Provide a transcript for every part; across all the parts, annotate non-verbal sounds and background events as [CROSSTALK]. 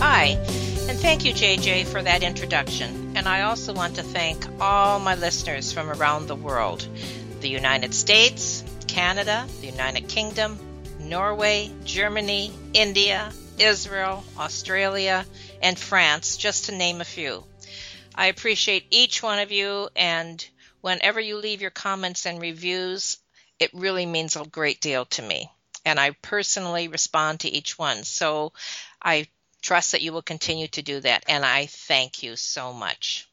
Hi, and thank you, JJ, for that introduction. And I also want to thank all my listeners from around the world the United States, Canada, the United Kingdom, Norway, Germany, India, Israel, Australia, and France, just to name a few. I appreciate each one of you, and whenever you leave your comments and reviews, it really means a great deal to me. And I personally respond to each one. So I trust that you will continue to do that, and I thank you so much.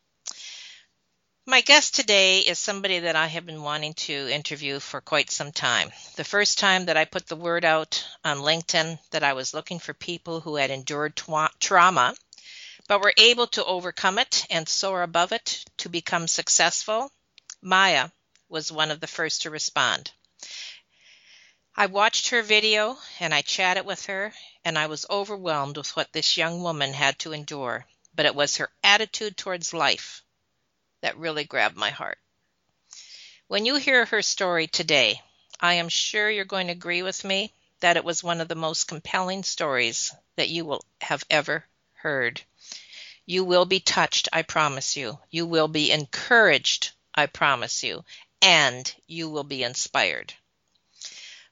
My guest today is somebody that I have been wanting to interview for quite some time. The first time that I put the word out on LinkedIn that I was looking for people who had endured tra- trauma, but were able to overcome it and soar above it to become successful, Maya was one of the first to respond. I watched her video and I chatted with her, and I was overwhelmed with what this young woman had to endure, but it was her attitude towards life that really grabbed my heart. When you hear her story today, I am sure you're going to agree with me that it was one of the most compelling stories that you will have ever heard. You will be touched, I promise you. You will be encouraged, I promise you. And you will be inspired.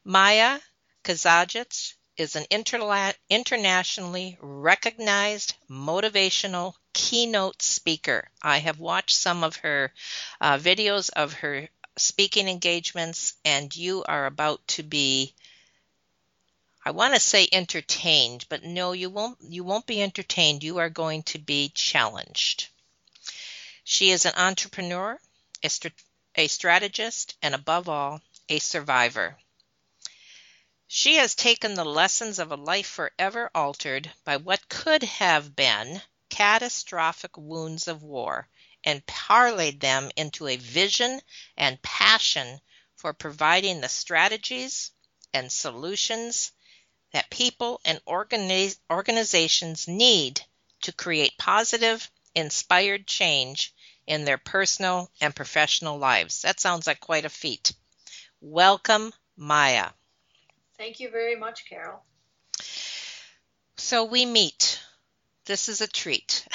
Maya Kazazic is an interla- internationally recognized motivational keynote speaker. I have watched some of her uh, videos of her speaking engagements, and you are about to be. I want to say entertained, but no, you won't. You won't be entertained. You are going to be challenged. She is an entrepreneur, a, a strategist, and above all, a survivor. She has taken the lessons of a life forever altered by what could have been catastrophic wounds of war and parlayed them into a vision and passion for providing the strategies and solutions that people and organiz- organizations need to create positive, inspired change in their personal and professional lives. That sounds like quite a feat. Welcome, Maya. Thank you very much, Carol. So we meet. This is a treat.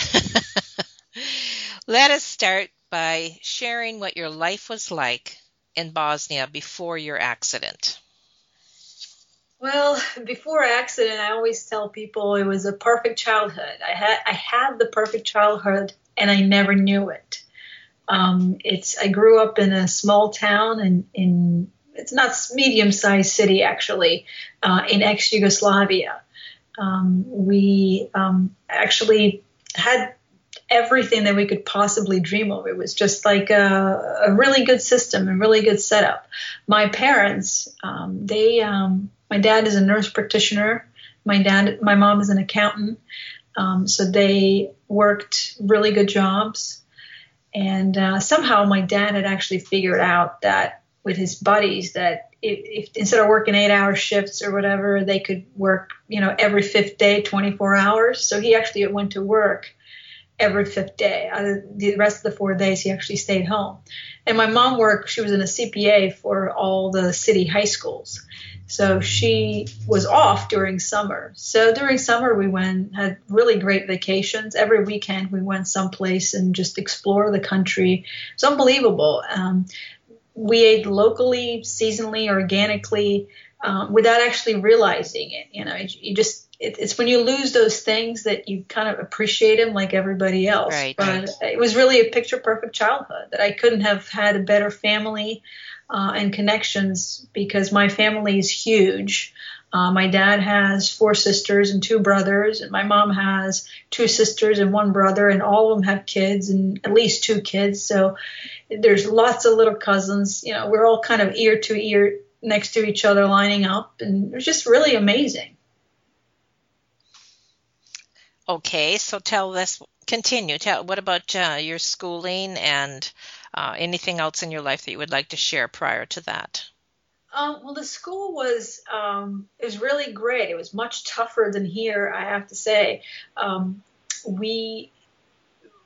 [LAUGHS] Let us start by sharing what your life was like in Bosnia before your accident. Well, before accident, I always tell people it was a perfect childhood. I had I had the perfect childhood, and I never knew it. Um, it's I grew up in a small town in in it's not medium sized city actually uh, in ex Yugoslavia. Um, we um, actually had everything that we could possibly dream of. It was just like a, a really good system, a really good setup. My parents, um, they, um, my dad is a nurse practitioner. My dad, my mom is an accountant. Um, so they worked really good jobs. And uh, somehow my dad had actually figured out that with his buddies that if, if, instead of working eight hour shifts or whatever, they could work, you know, every fifth day, 24 hours. So he actually went to work every fifth day. Uh, the rest of the four days, he actually stayed home. And my mom worked, she was in a CPA for all the city high schools. So she was off during summer. So during summer, we went, had really great vacations. Every weekend, we went someplace and just explore the country. It's unbelievable. Um, we ate locally, seasonally, organically, um, without actually realizing it. You know, you just it, it's when you lose those things that you kind of appreciate them like everybody else. Right. But it was really a picture perfect childhood that I couldn't have had a better family uh, and connections because my family is huge. Uh, my dad has four sisters and two brothers, and my mom has two sisters and one brother, and all of them have kids and at least two kids. So there's lots of little cousins. You know, we're all kind of ear to ear next to each other, lining up, and it was just really amazing. Okay, so tell us, continue. Tell what about uh, your schooling and uh, anything else in your life that you would like to share prior to that? Um, well, the school was um, it was really great. It was much tougher than here, I have to say. Um, we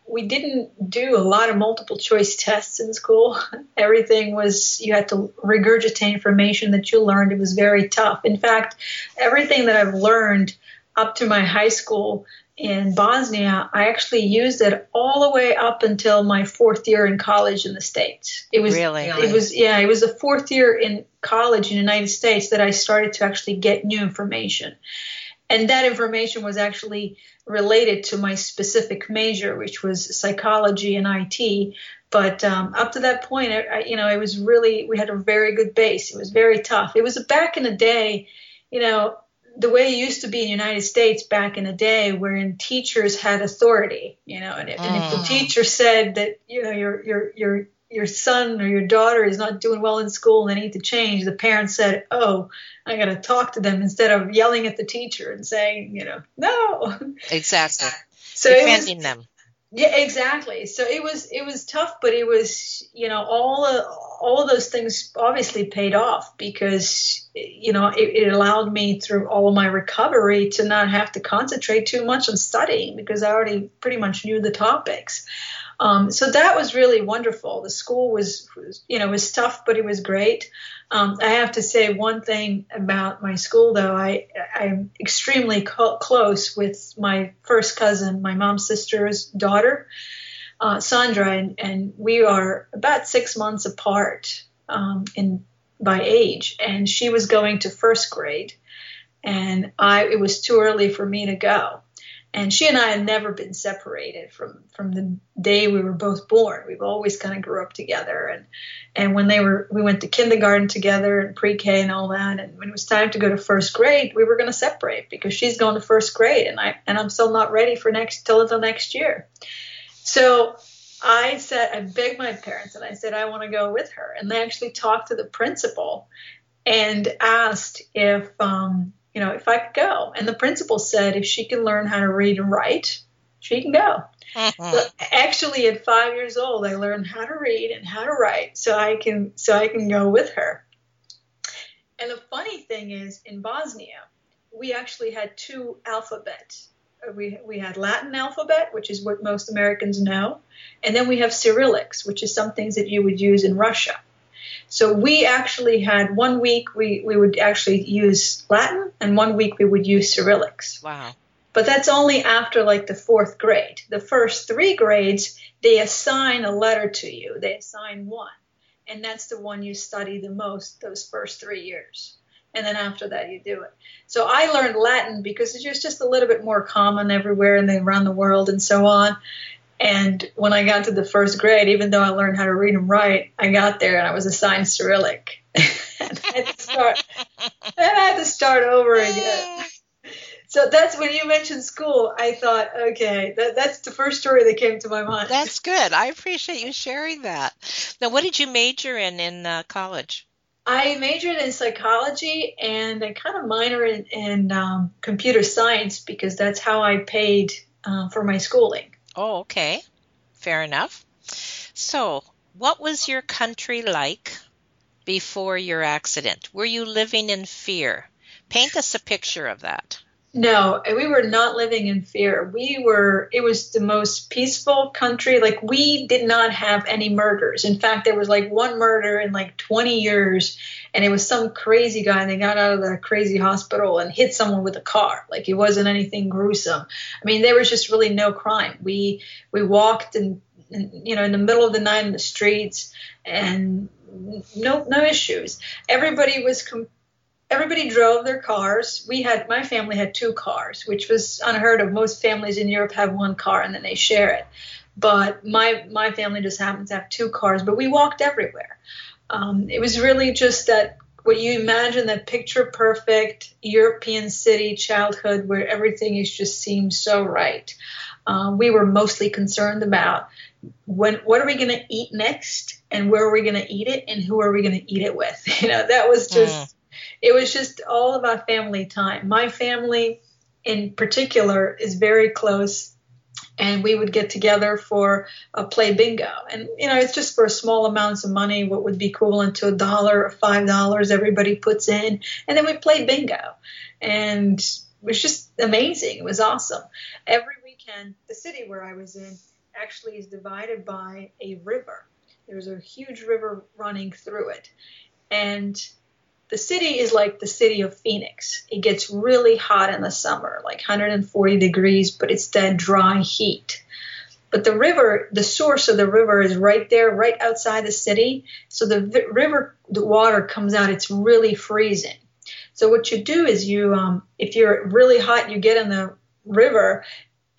we didn't do a lot of multiple choice tests in school. [LAUGHS] Everything was you had to regurgitate information that you learned. It was very tough. In fact, everything that I've learned up to my high school in Bosnia, I actually used it all the way up until my fourth year in college in the States. It was really, it was yeah, it was the fourth year in college in the United States that I started to actually get new information. And that information was actually related to my specific major, which was psychology and IT. But um, up to that point, I, you know, it was really, we had a very good base. It was very tough. It was back in the day, you know, the way it used to be in the United States back in the day, wherein teachers had authority, you know, and if, mm. and if the mm. teacher said that, you know, your your your your son or your daughter is not doing well in school and they need to change, the parents said, "Oh, I got to talk to them," instead of yelling at the teacher and saying, you know, no. Exactly. [LAUGHS] so defending was, them. Yeah, exactly. So it was it was tough, but it was you know all of, all those things obviously paid off because you know it, it allowed me through all of my recovery to not have to concentrate too much on studying because I already pretty much knew the topics. Um, so that was really wonderful. The school was, was, you know, was tough, but it was great. Um, I have to say one thing about my school, though. I I'm extremely co- close with my first cousin, my mom's sister's daughter, uh, Sandra, and, and, we are about six months apart um, in by age. And she was going to first grade, and I it was too early for me to go and she and I had never been separated from from the day we were both born. We've always kind of grew up together, and and when they were we went to kindergarten together and pre-K and all that. And when it was time to go to first grade, we were going to separate because she's going to first grade, and I and I'm still not ready for next till the next year. So I said I begged my parents and I said I want to go with her, and they actually talked to the principal and asked if um, you know, if I could go. And the principal said if she can learn how to read and write, she can go. Mm-hmm. So actually, at five years old, I learned how to read and how to write, so I can so I can go with her. And the funny thing is, in Bosnia, we actually had two alphabets. We we had Latin alphabet, which is what most Americans know, and then we have Cyrillics, which is some things that you would use in Russia. So we actually had one week we, we would actually use Latin and one week we would use Cyrillics. Wow. But that's only after like the fourth grade. The first three grades, they assign a letter to you. They assign one. And that's the one you study the most those first three years. And then after that, you do it. So I learned Latin because it's just a little bit more common everywhere and around the world and so on. And when I got to the first grade, even though I learned how to read and write, I got there and I was assigned Cyrillic. [LAUGHS] and I had to start, I had to start over again. So that's when you mentioned school. I thought, okay, that, that's the first story that came to my mind. That's good. I appreciate you sharing that. Now, what did you major in in uh, college? I majored in psychology and I kind of minored in, in um, computer science because that's how I paid uh, for my schooling. Oh, okay. Fair enough. So, what was your country like before your accident? Were you living in fear? Paint us a picture of that. No, we were not living in fear. We were, it was the most peaceful country. Like, we did not have any murders. In fact, there was like one murder in like 20 years, and it was some crazy guy, and they got out of the crazy hospital and hit someone with a car. Like, it wasn't anything gruesome. I mean, there was just really no crime. We, we walked and, you know, in the middle of the night in the streets, and no, no issues. Everybody was, everybody drove their cars. We had my family had two cars, which was unheard of. Most families in Europe have one car and then they share it. But my my family just happens to have two cars. But we walked everywhere. Um, it was really just that what you imagine that picture perfect European city childhood where everything is just seems so right. Uh, we were mostly concerned about when what are we going to eat next and where are we going to eat it and who are we going to eat it with [LAUGHS] you know that was just mm. It was just all about family time. My family in particular is very close and we would get together for a play bingo. And you know it's just for small amounts of money what would be equivalent to a dollar or five dollars everybody puts in and then we play bingo. And it was just amazing. It was awesome. Every weekend the city where i was in actually is divided by a river. There's a huge river running through it. And the city is like the city of Phoenix. It gets really hot in the summer, like 140 degrees, but it's that dry heat. But the river, the source of the river is right there, right outside the city. So the river, the water comes out, it's really freezing. So what you do is you, um, if you're really hot, you get in the river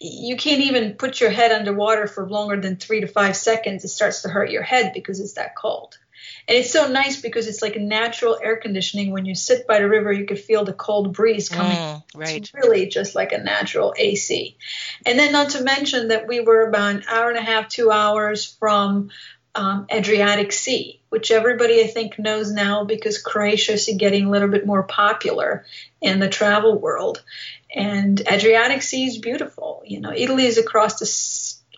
you can't even put your head underwater for longer than three to five seconds. It starts to hurt your head because it's that cold. And it's so nice because it's like a natural air conditioning. When you sit by the river, you could feel the cold breeze coming. Mm, right. It's really just like a natural AC. And then, not to mention that we were about an hour and a half, two hours from um, Adriatic Sea, which everybody I think knows now because Croatia is getting a little bit more popular in the travel world. And Adriatic Sea is beautiful. You know, Italy is across the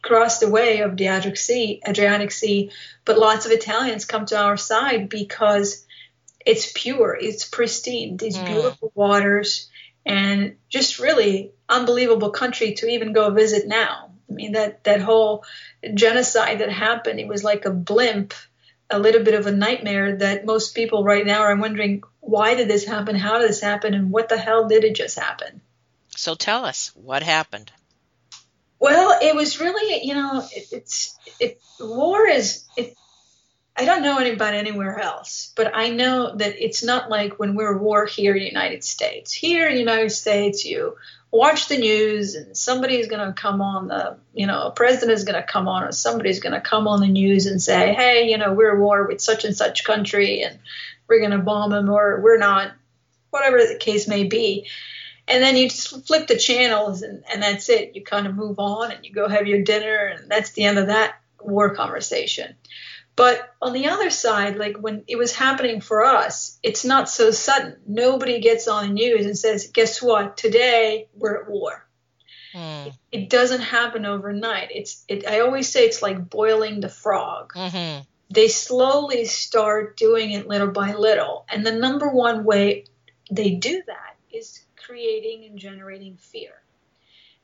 across the way of the Adriatic Sea, Adriatic Sea, but lots of Italians come to our side because it's pure, it's pristine, these mm. beautiful waters, and just really unbelievable country to even go visit now. I mean that that whole genocide that happened, it was like a blimp, a little bit of a nightmare that most people right now are wondering why did this happen, how did this happen, and what the hell did it just happen? So tell us what happened. Well, it was really, you know, it, it's it, war is. It, I don't know about anywhere else, but I know that it's not like when we're war here in the United States. Here in the United States, you watch the news and somebody's going to come on the, you know, a president is going to come on or somebody's going to come on the news and say, hey, you know, we're at war with such and such country and we're going to bomb them or we're not, whatever the case may be and then you just flip the channels and, and that's it. You kind of move on and you go have your dinner and that's the end of that war conversation. But on the other side, like when it was happening for us, it's not so sudden. Nobody gets on the news and says, guess what? Today we're at war. Mm. It, it, doesn't happen overnight. It's it, I always say it's like boiling the frog. Mm-hmm. They slowly start doing it little by little. And the number one way they do that is creating and generating fear.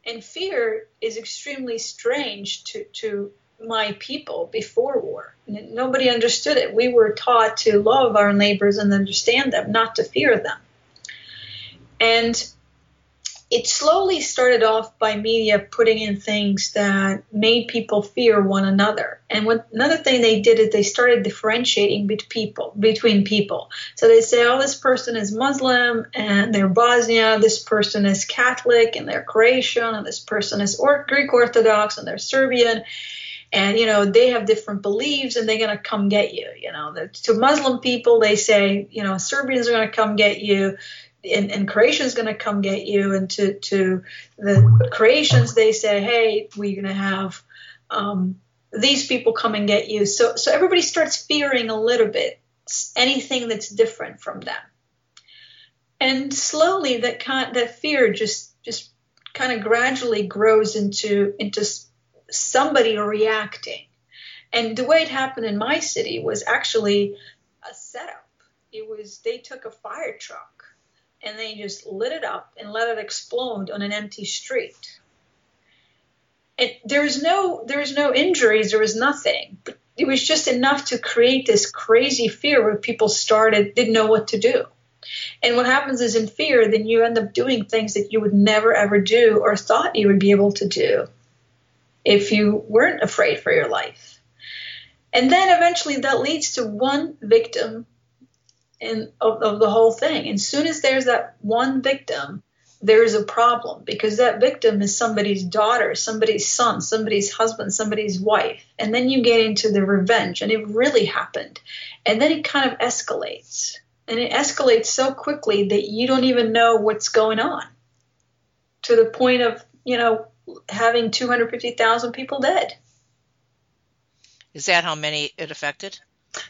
And fear is extremely strange to, to my people before war. Nobody understood it. We were taught to love our neighbors and understand them, not to fear them. And it slowly started off by media putting in things that made people fear one another. And what, another thing they did is they started differentiating between people, between people. So they say, oh, this person is Muslim and they're Bosnia, this person is Catholic and they're Croatian, and this person is or- Greek Orthodox and they're Serbian. And you know they have different beliefs, and they're gonna come get you. You know, to Muslim people, they say, you know, Serbians are gonna come get you and, and is going to come get you. And to, to the Croatians, they say, hey, we're going to have um, these people come and get you. So, so everybody starts fearing a little bit anything that's different from them. And slowly that kind, that fear just, just kind of gradually grows into, into somebody reacting. And the way it happened in my city was actually a setup. It was, they took a fire truck and they just lit it up and let it explode on an empty street. And there's no there's no injuries, there was nothing. But it was just enough to create this crazy fear where people started didn't know what to do. And what happens is in fear, then you end up doing things that you would never ever do or thought you would be able to do if you weren't afraid for your life. And then eventually that leads to one victim in of, of the whole thing. And soon as there's that one victim, there's a problem because that victim is somebody's daughter, somebody's son, somebody's husband, somebody's wife. And then you get into the revenge, and it really happened. And then it kind of escalates. And it escalates so quickly that you don't even know what's going on to the point of, you know, having 250,000 people dead. Is that how many it affected?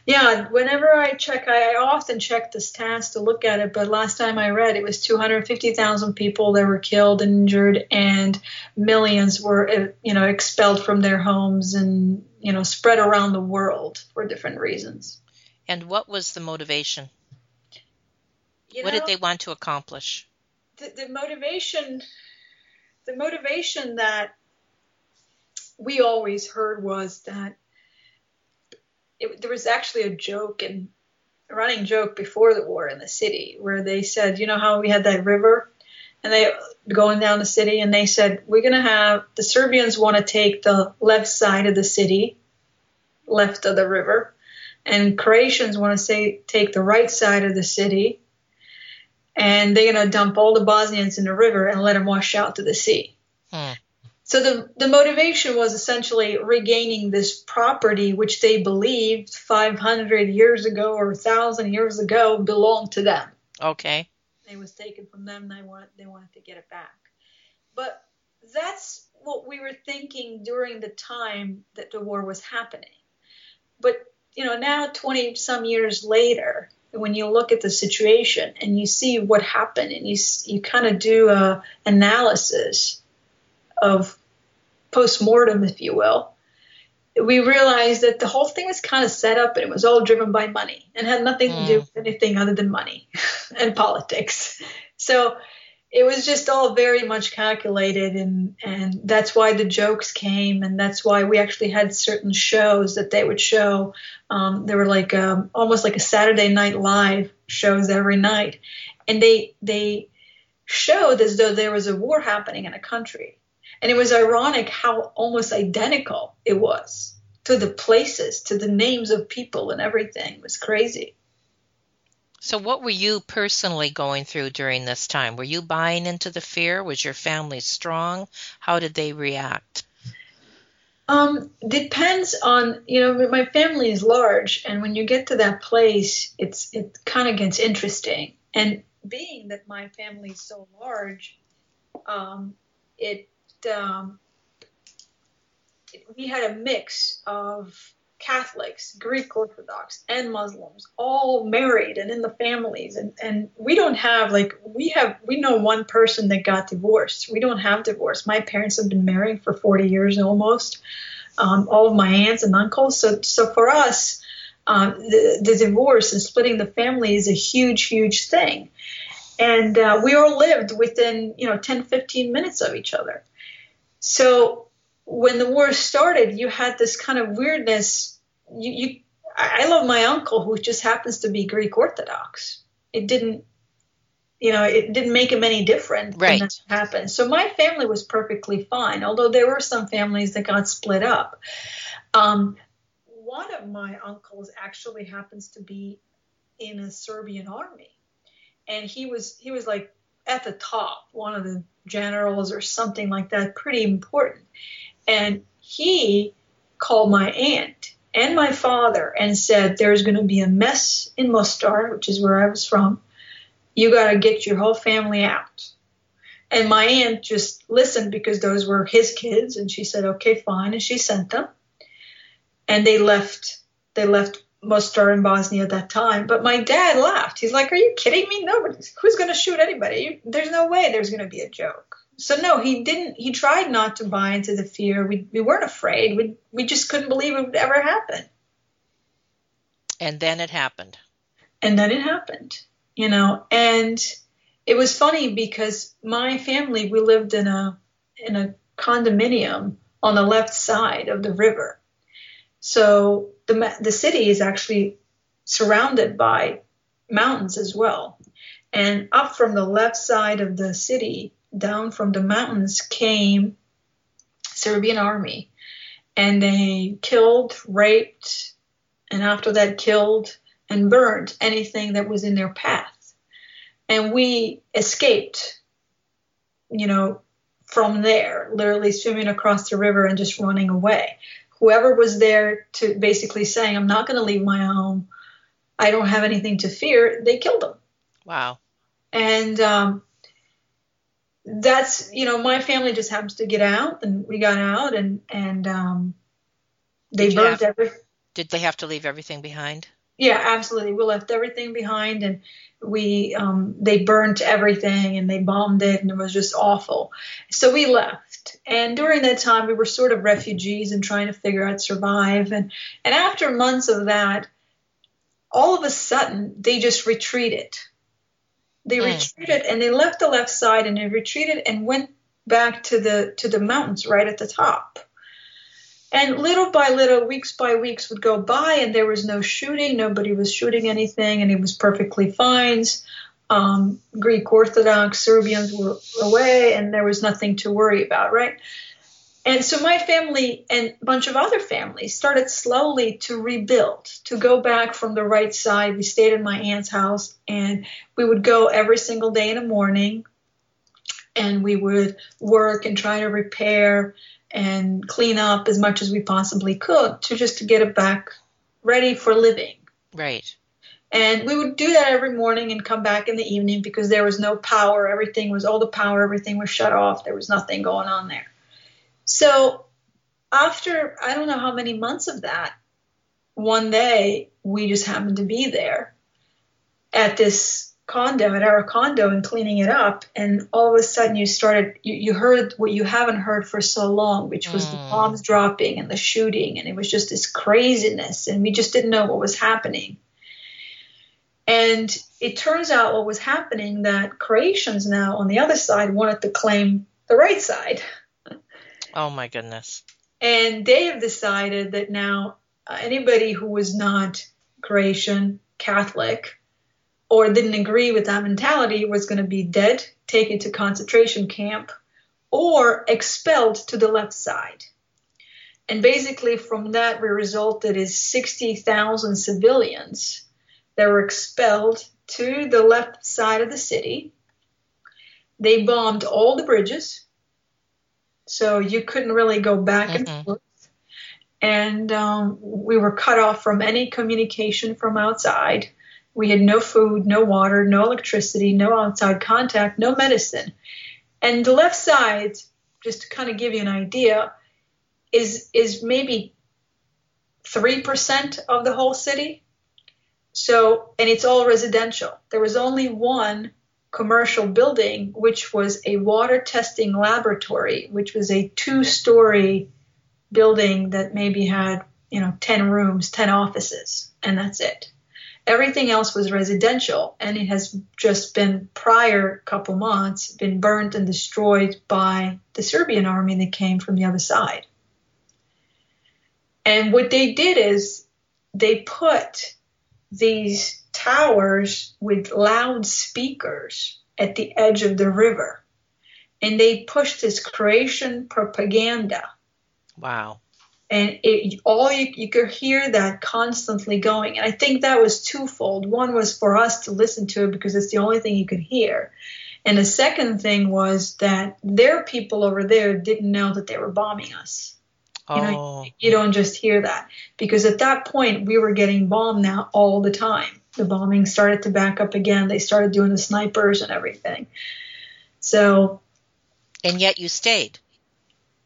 Yeah, whenever I check, I, often check the stats to look at it. But last time I read, it was 250,000 people that were killed and injured, and millions were, uh, you know, expelled from their homes and you know spread around the world for different reasons. And what was the motivation? You what know, did they want to accomplish? The, the motivation, the motivation that we always heard was that it, there was actually a joke and a running joke before the war in the city where they said, you know how we had that river and they going down the city and they said we're going to have the Serbians want to take the left side of the city, left of the river, and Croatians want to say take the right side of the city, and they're going to dump all the Bosnians in the river and let them wash out to the sea. Hmm. So the, the motivation was essentially regaining this property, which they believed 500 years ago or 1,000 years ago belonged to them. Okay. It was taken from them. They wanted, they wanted to get it back. But that's what we were thinking during the time that the war was happening. But, you know, now 20 some years later, when you look at the situation and you see what happened and you, you kind of do a analysis of post-mortem, if you will, we realized that the whole thing was kind of set up and it was all driven by money and had nothing to do with anything other than money [LAUGHS] and politics. So it was just all very much calculated and and that's why the jokes came and that's why we actually had certain shows that they would show. Um, they were like um, almost like a saturday night live shows every night. And they they showed as though there was a war happening in a country and it was ironic how almost identical it was to the places, to the names of people and everything. It was crazy. So, what were you personally going through during this time? Were you buying into the fear? Was your family strong? How did they react? Um, depends on you know my family is large, and when you get to that place, it's it kind of gets interesting. And being that my family is so large, um, it um, we had a mix of Catholics, Greek Orthodox, and Muslims, all married and in the families. And, and we don't have, like, we have, we know one person that got divorced. We don't have divorce. My parents have been married for 40 years almost, um, all of my aunts and uncles. So, so for us, um, the, the divorce and splitting the family is a huge, huge thing. And uh, we all lived within, you know, 10, 15 minutes of each other. So when the war started, you had this kind of weirdness. You, you, I love my uncle who just happens to be Greek Orthodox. It didn't, you know, it didn't make him any different right. when that happened. So my family was perfectly fine, although there were some families that got split up. Um, one of my uncles actually happens to be in a Serbian army, and he was he was like at the top, one of the generals or something like that, pretty important. And he called my aunt and my father and said, There's going to be a mess in Mostar, which is where I was from. You got to get your whole family out. And my aunt just listened because those were his kids. And she said, Okay, fine. And she sent them. And they left. They left Mostar in Bosnia at that time. But my dad laughed. He's like, Are you kidding me? Nobody. Who's going to shoot anybody? There's no way there's going to be a joke. So no, he didn't. He tried not to buy into the fear. We we weren't afraid. We we just couldn't believe it would ever happen. And then it happened. And then it happened. You know, and it was funny because my family we lived in a in a condominium on the left side of the river. So the the city is actually surrounded by mountains as well. And up from the left side of the city, down from the mountains, came Serbian army, and they killed, raped, and after that killed and burned anything that was in their path. And we escaped, you know, from there, literally swimming across the river and just running away. Whoever was there to basically saying, I'm not going to leave my home, I don't have anything to fear, they killed them. Wow. And um, that's, you know, my family just happens to get out and we got out and, and um, they Did burned have- everything. Did they have to leave everything behind? Yeah, absolutely. We left everything behind, and we um, they burnt everything, and they bombed it, and it was just awful. So we left, and during that time, we were sort of refugees and trying to figure out survive. And and after months of that, all of a sudden, they just retreated. They Mm. retreated, and they left the left side, and they retreated and went back to the to the mountains right at the top. And little by little, weeks by weeks would go by, and there was no shooting. Nobody was shooting anything, and it was perfectly fine. Um, Greek Orthodox Serbians were away, and there was nothing to worry about, right? And so my family and a bunch of other families started slowly to rebuild, to go back from the right side. We stayed in my aunt's house, and we would go every single day in the morning, and we would work and try to repair and clean up as much as we possibly could to just to get it back ready for living. Right. And we would do that every morning and come back in the evening because there was no power. Everything was all the power, everything was shut off. There was nothing going on there. So after I don't know how many months of that, one day we just happened to be there at this condo at our condo and cleaning it up and all of a sudden you started you, you heard what you haven't heard for so long which was the Mm. bombs dropping and the shooting and it was just this craziness and we just didn't know what was happening and it turns out what was happening that Croatians now on the other side wanted to claim the right side Oh my goodness. and they have decided that now uh, anybody who was not Croatian, Catholic, or didn't agree with that mentality was going to be dead, taken to concentration camp, or expelled to the left side. And basically, from that, we resulted is 60,000 civilians that were expelled to the left side of the city. They bombed all the bridges, so you couldn't really go back and Mhm. forth. And um, we were cut off from any communication from outside. We had no food, no water, no electricity, no outside contact, no medicine. And the left side, just to kind of give you an idea, is is maybe three percent of the whole city. So, and it's all residential. There was only one commercial building, which was a water testing laboratory, which was a two-story building that maybe had, you know, 10 rooms, 10 offices, and that's it. Everything else was residential, and it has just been prior couple months been burnt and destroyed by the Serbian army that came from the other side. And what they did is they put these towers with loudspeakers at the edge of the river, and they pushed this Croatian propaganda. Wow. and it, all you, you could hear that constantly going. And i think that was twofold. One was for us to listen to it because it's the only thing you could hear. And the second thing was that their people over there didn't know that they were bombing us Oh. you know you don't just hear that. Because at that point we were getting bombed now all the time. The bombing started to back up again. They started doing the snipers and everything. So and yet you stayed.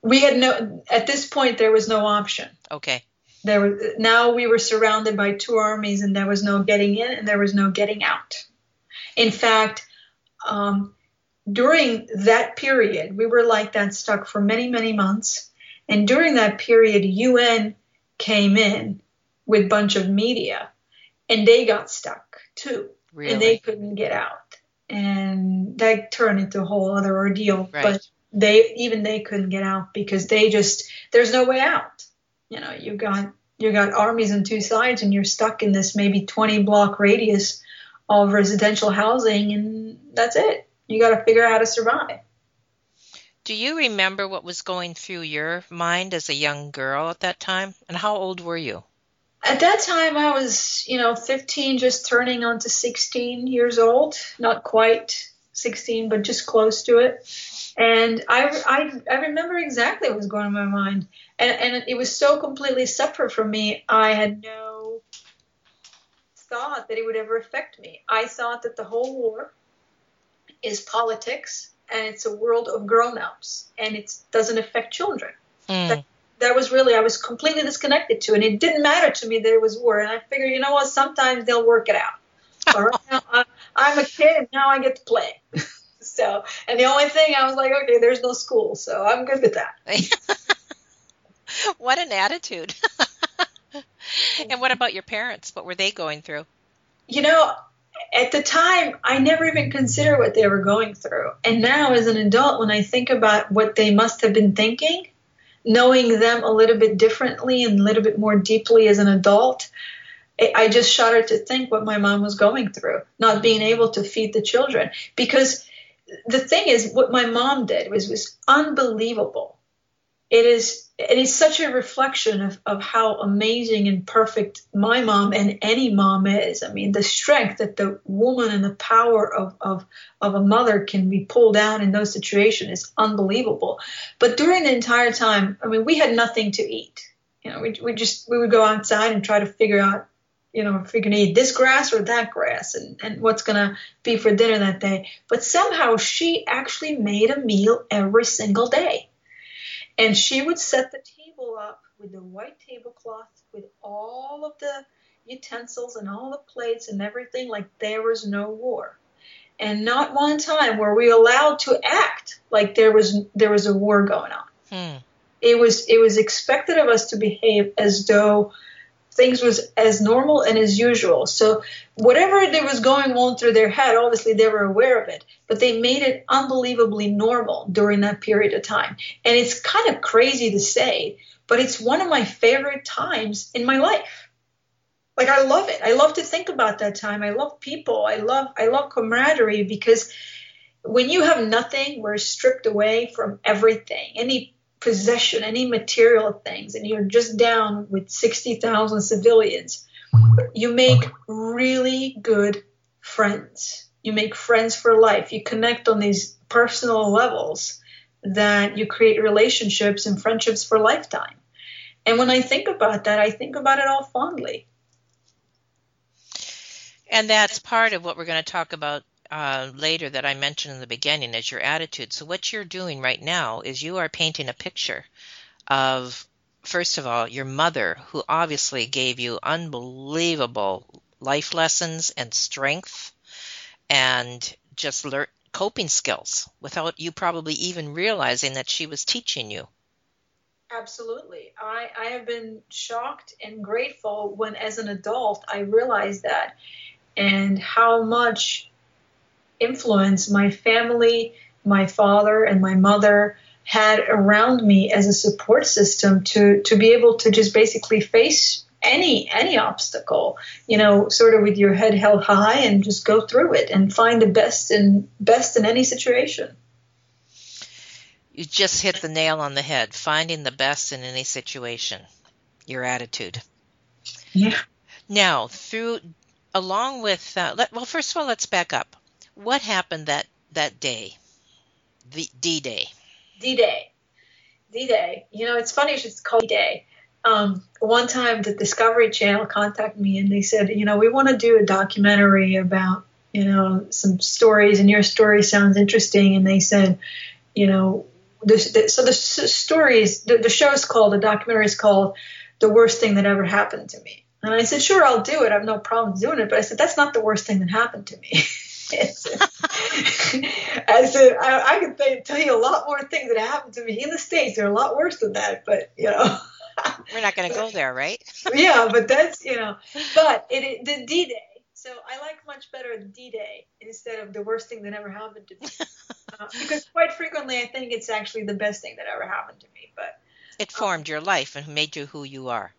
we had no at this point there was no option. Okay. there was now we were surrounded by two armies and there was no getting in and there was no getting out. In fact um, during that period we were like that stuck for many many months and during that period un came in with a bunch of media and they got stuck too. Really. and they couldn't get out. And that turned into a whole other ordeal. Right. but they even they couldn't get out because they just there's no way out. You know you got you got armies on two sides and you're stuck in this maybe 20 block radius of residential housing and that's it. You got to figure out how to survive Do you remember what was going through your mind as a young girl at that time? And how old were you? At that time, I was, you know, 15, just turning on to 16 years old. Not quite 16, but just close to it. And I, I, I remember exactly what was going on in my mind. And, and it was so completely separate from me, I had no thought that it would ever affect me. I thought that the whole war is politics and it's a world of grown ups and it doesn't affect children. Mm. That, that was really, I was completely disconnected to, and it didn't matter to me that it was war. And I figured, you know what, sometimes they'll work it out. [LAUGHS] All right, now, I, I'm a kid, now I get to play. [LAUGHS] so, and the only thing I was like, okay, there's no school, so I'm good with that. [LAUGHS] what an attitude. and what about your parents? What were they going through? You know, at the time, I never even considered what they were going through. And now, as an adult, when I think about what they must have been thinking, knowing them a little bit differently and a little bit more deeply as an adult, I just shudder to think what my mom was going through, not being able to feed the children. Because the thing is, what my mom did was was unbelievable. It is it is such a reflection of, of how amazing and perfect my mom and any mom is. I mean, the strength that the woman and the power of, of, of a mother can be pulled out in those situations is unbelievable. But during the entire time, I mean, we had nothing to eat. You know, we, we just, we would go outside and try to figure out, you know, if we can eat this grass or that grass and, and what's to be for dinner that day. But somehow she actually made a meal every single day and she would set the table up with the white tablecloth with all of the utensils and all the plates and everything like there was no war. And not one time were we allowed to act like there was there was a war going on. Hmm. It was it was expected of us to behave as though things was as normal and as usual. So whatever there was going on through their head, obviously they were aware of it, but they made it unbelievably normal during that period of time. And it's kind of crazy to say, but it's one of my favorite times in my life. Like I love it. I love to think about that time. I love people. I love I love camaraderie because when you have nothing, we're stripped away from everything. Any possession, any material things, and you're just down with 60,000 civilians, you make really good friends. You make friends for life. You connect on these personal levels that you create relationships and friendships for lifetime. And when I think about that, I think about it all fondly. And that's part of what we're going to talk about uh, later that I mentioned in the beginning is your attitude. So what you're doing right now is you are painting a picture of, first of all, your mother, who obviously gave you unbelievable life lessons and strength and just learn coping skills without you probably even realizing that she was teaching you. Absolutely. I, I have been shocked and grateful when, as an adult, I realized that and how much influence my family, my father, and my mother had around me as a support system to to be able to just basically face any any obstacle you know sort of with your head held high and just go through it and find the best in best in any situation. You just hit the nail on the head finding the best in any situation your attitude. Yeah. Now through along with uh, let, well first of all let's back up what happened that that day, the D Day? D Day, D Day. You know, it's funny it's called D Day. Um, one time, the Discovery Channel contacted me and they said, you know, we want to do a documentary about you know some stories, and your story sounds interesting. And they said, you know, this, the, so the stories, the, the show is called, the documentary is called "The Worst Thing That Ever Happened to Me." And I said, sure, I'll do it. I have no problem doing it. But I said, that's not the worst thing that happened to me. [LAUGHS] [LAUGHS] I said, I, I can th- tell you a lot more things that happened to me in the States. They're a lot worse than that, but you know. [LAUGHS] We're not going to go there, right? [LAUGHS] yeah, but that's, you know, but it, it the D Day. So I like much better D Day instead of the worst thing that ever happened to me. uh, because quite frequently I think it's actually the best thing that ever happened to me. But it formed um, your life and made you who you are.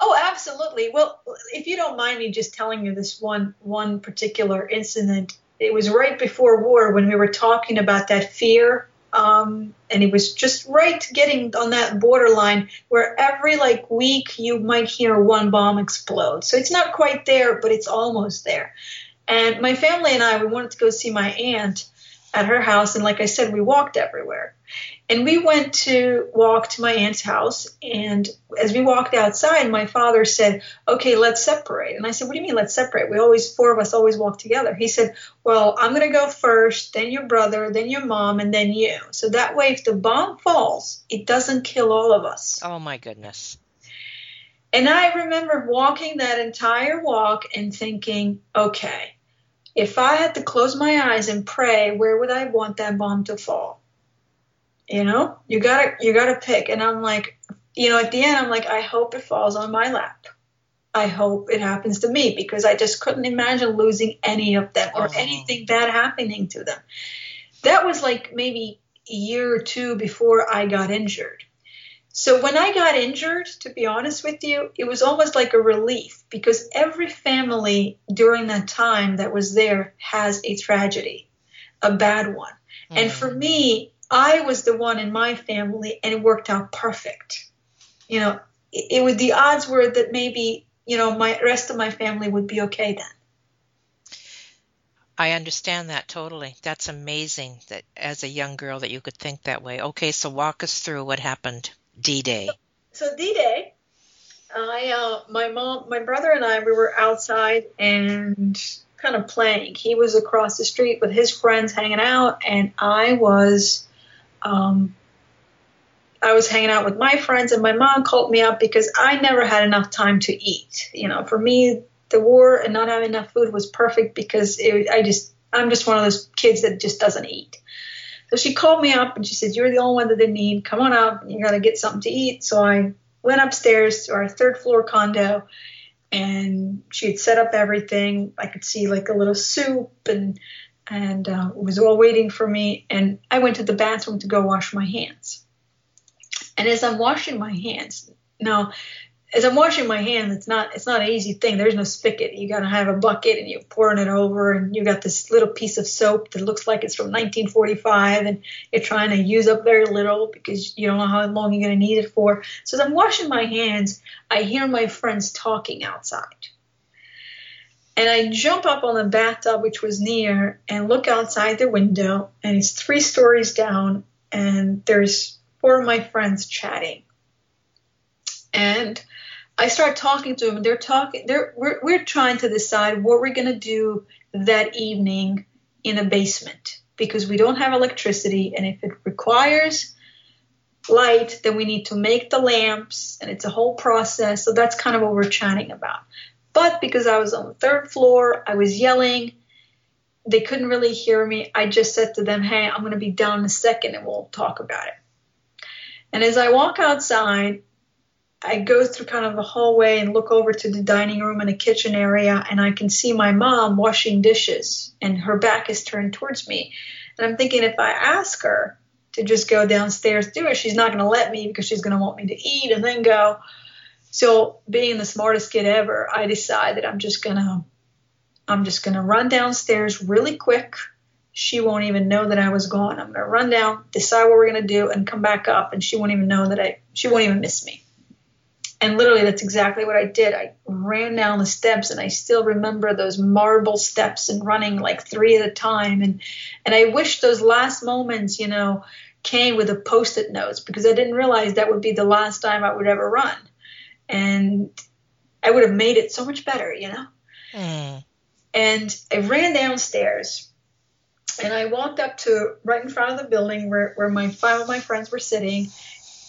Oh, absolutely. Well, if you don't mind me just telling you this one one particular incident, it was right before war when we were talking about that fear um, and it was just right getting on that borderline where every like week you might hear one bomb explode. So it's not quite there, but it's almost there. And my family and I, we wanted to go see my aunt at her house, and like I said, we walked everywhere. And we went to walk to my aunt's house. And as we walked outside, my father said, Okay, let's separate. And I said, What do you mean, let's separate? We always, four of us always walk together. He said, Well, I'm going to go first, then your brother, then your mom, and then you. So that way, if the bomb falls, it doesn't kill all of us. Oh, my goodness. And I remember walking that entire walk and thinking, Okay, if I had to close my eyes and pray, where would I want that bomb to fall? You know, you gotta you gotta pick. And I'm like, you know, at the end, I'm like, I hope it falls on my lap. I hope it happens to me because I just couldn't imagine losing any of them or oh. anything bad happening to them. That was like maybe a year or two before I got injured. So when I got injured, to be honest with you, it was almost like a relief because every family during that time that was there has a tragedy, a bad one. Mm. And for me, I was the one in my family, and it worked out perfect. You know, it, it was the odds were that maybe you know my rest of my family would be okay then. I understand that totally. That's amazing that as a young girl that you could think that way. Okay, so walk us through what happened D-Day. So, so D-Day, I uh, my mom, my brother and I, we were outside and kind of playing. He was across the street with his friends hanging out, and I was um, I was hanging out with my friends, and my mom called me up because I never had enough time to eat. You know, for me, the war and not having enough food was perfect because it, I just I'm just one of those kids that just doesn't eat. So she called me up and she said, "You're the only one that didn't eat. Come on up. You got to get something to eat." So I went upstairs to our third floor condo, and she had set up everything. I could see like a little soup and and uh, was all waiting for me. And I went to the bathroom to go wash my hands. And as I'm washing my hands, now as I'm washing my hands, it's not it's not an easy thing. There's no spigot. You gotta have a bucket and you're pouring it over, and you got this little piece of soap that looks like it's from 1945, and you're trying to use up very little because you don't know how long you're gonna need it for. So as I'm washing my hands, I hear my friends talking outside. And I jump up on the bathtub, which was near, and look outside the window, and it's three stories down, and there's four of my friends chatting. And I start talking to them. They're talking. They're we're, we're trying to decide what we're gonna do that evening in a basement because we don't have electricity, and if it requires light, then we need to make the lamps, and it's a whole process. So that's kind of what we're chatting about. But because I was on the third floor, I was yelling. They couldn't really hear me. I just said to them, Hey, I'm going to be down in a second and we'll talk about it. And as I walk outside, I go through kind of the hallway and look over to the dining room and the kitchen area, and I can see my mom washing dishes, and her back is turned towards me. And I'm thinking if I ask her to just go downstairs do it, she's not going to let me because she's going to want me to eat and then go. So being the smartest kid ever, I decided I'm just gonna I'm just gonna run downstairs really quick. She won't even know that I was gone. I'm gonna run down, decide what we're gonna do, and come back up, and she won't even know that I she won't even miss me. And literally, that's exactly what I did. I ran down the steps, and I still remember those marble steps and running like three at a time. And and I wish those last moments, you know, came with a post-it notes because I didn't realize that would be the last time I would ever run and I would have made it so much better, you know? Mm. And I ran downstairs and I walked up to right in front of the building where, where my five of my friends were sitting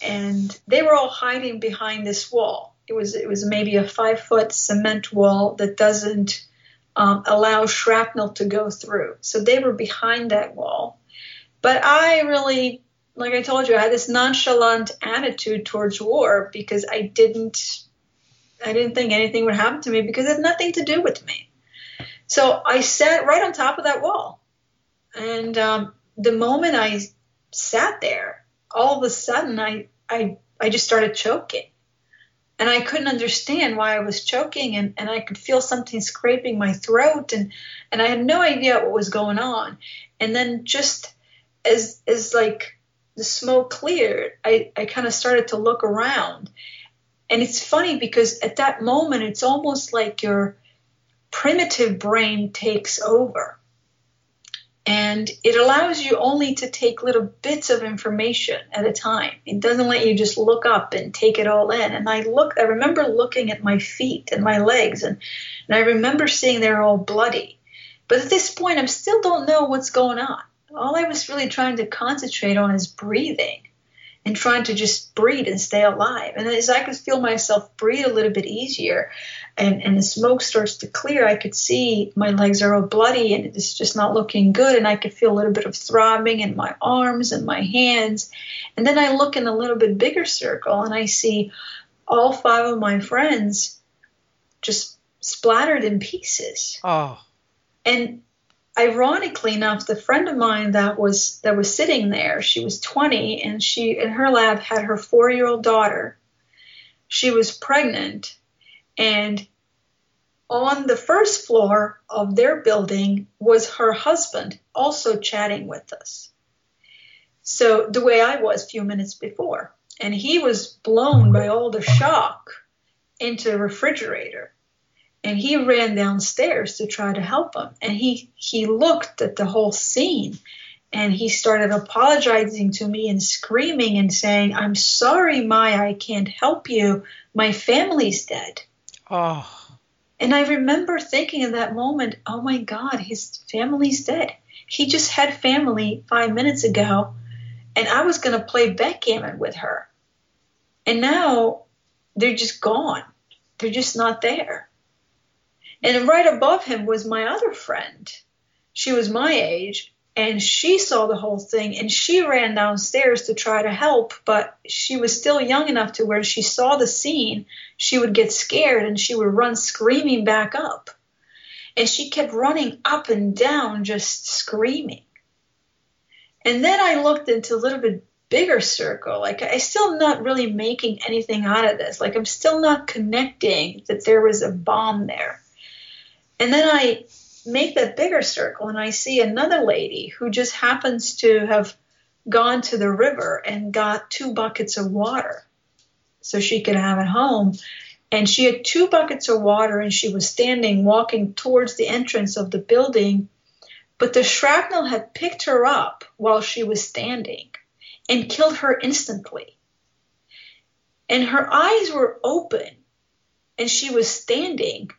and they were all hiding behind this wall. It was it was maybe a five foot cement wall that doesn't um, allow shrapnel to go through. So they were behind that wall. But I really like I told you, I had this nonchalant attitude towards war because I didn't I didn't think anything would happen to me because it had nothing to do with me. So I sat right on top of that wall. And um, the moment I sat there, all of a sudden I, I, I just started choking. And I couldn't understand why I was choking and, and I could feel something scraping my throat and, and I had no idea what was going on. And then just as as like the smoke cleared, I, I kind of started to look around. And it's funny because at that moment, it's almost like your primitive brain takes over. And it allows you only to take little bits of information at a time. It doesn't let you just look up and take it all in. And I look, I remember looking at my feet and my legs, and, and I remember seeing they're all bloody. But at this point, I still don't know what's going on. All I was really trying to concentrate on is breathing and trying to just breathe and stay alive. And as I could feel myself breathe a little bit easier and, and the smoke starts to clear, I could see my legs are all bloody and it's just not looking good. And I could feel a little bit of throbbing in my arms and my hands. And then I look in a little bit bigger circle and I see all five of my friends just splattered in pieces. Oh. And ironically enough, the friend of mine that was that was sitting there, she was 20, and she in her lab had her four-year-old daughter. She was pregnant, and on the first floor of their building was her husband, also chatting with us. So the way I was a few minutes before, and he was blown by all the shock into the refrigerator and he ran downstairs to try to help him. And he he looked at the whole scene and he started apologizing to me and screaming and saying i'm sorry maya i can't help you. My family's dead. Oh. And i remember thinking in that moment oh my god his family's dead. He just had family five minutes ago and i was going to play backgammon with her. And now they're just gone. They're just not there and right above him was my other friend. She was my age, and she saw the whole thing and she ran downstairs to try to help, but she was still young enough to where she saw the scene, she would get scared and she would run screaming back up. And she kept running up and down, just screaming. And then I looked into a little bit bigger circle. Like I still not really making anything out of this. Like I'm still not connecting that there was a bomb there. And then I make that bigger circle and I see another lady who just happens to have gone to the river and got two buckets of water so she could have it home. And she had two buckets of water and she was standing walking towards the entrance of the building. But the shrapnel had picked her up while she was standing and killed her instantly. And her eyes were open and she was standing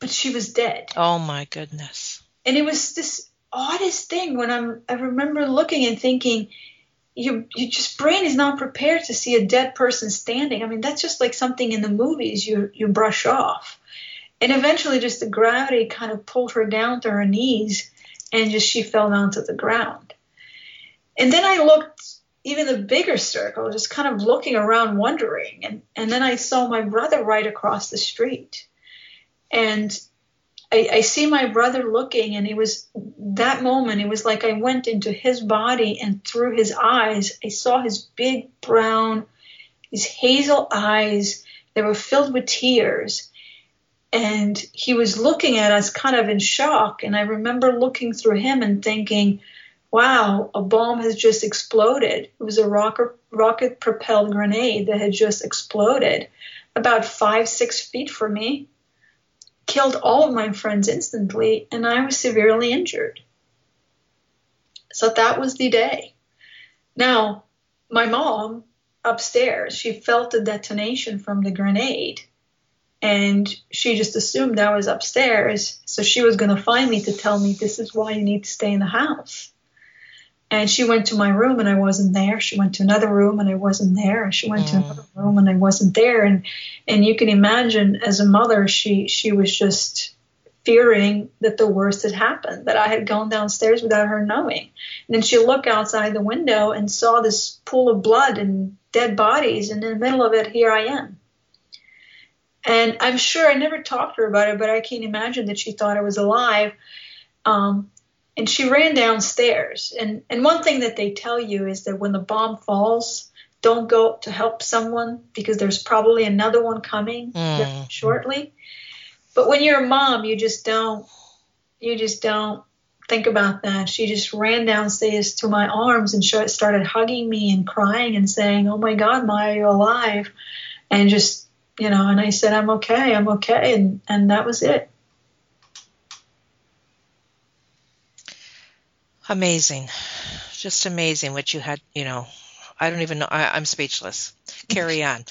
but she was dead. Oh my goodness. And it was this oddest thing when I'm I remember looking and thinking your your just brain is not prepared to see a dead person standing. I mean, that's just like something in the movies you you brush off. And eventually just the gravity kind of pulled her down to her knees and just she fell down to the ground. And then I looked even the bigger circle, just kind of looking around wondering and, and then I saw my brother right across the street and I, I, see my brother looking, and it was that moment. It was like I went into his body, and through his eyes, I saw his big brown, his hazel eyes. They were filled with tears, and he was looking at us, kind of in shock. And I remember looking through him and thinking, "Wow, a bomb has just exploded. It was a rocket rocket propelled grenade that had just exploded, about five six feet from me." Killed all of my friends instantly, and I was severely injured. So that was the day. Now, my mom upstairs, she felt the detonation from the grenade, and she just assumed I was upstairs, so she was going to find me to tell me this is why you need to stay in the house. And she went to my room and I wasn't there. She went to another room and I wasn't there. And she went mm. to another room and I wasn't there. And and you can imagine as a mother, she she was just fearing that the worst had happened, that I had gone downstairs without her knowing. And then she looked outside the window and saw this pool of blood and dead bodies, and in the middle of it, here I am. And I'm sure I never talked to her about it, but I can't imagine that she thought I was alive. Um, and she ran downstairs. And, and one thing that they tell you is that when the bomb falls, don't go to help someone because there's probably another one coming mm. shortly. But when you're a mom, you just don't, you just don't think about that. She just ran downstairs to my arms and started hugging me and crying and saying, "Oh my God, Maya, you're alive," and just you know. And I said, "I'm okay, I'm okay," and and that was it. Amazing, just amazing what you had. You know, I don't even know. I, I'm speechless. Carry [LAUGHS] on.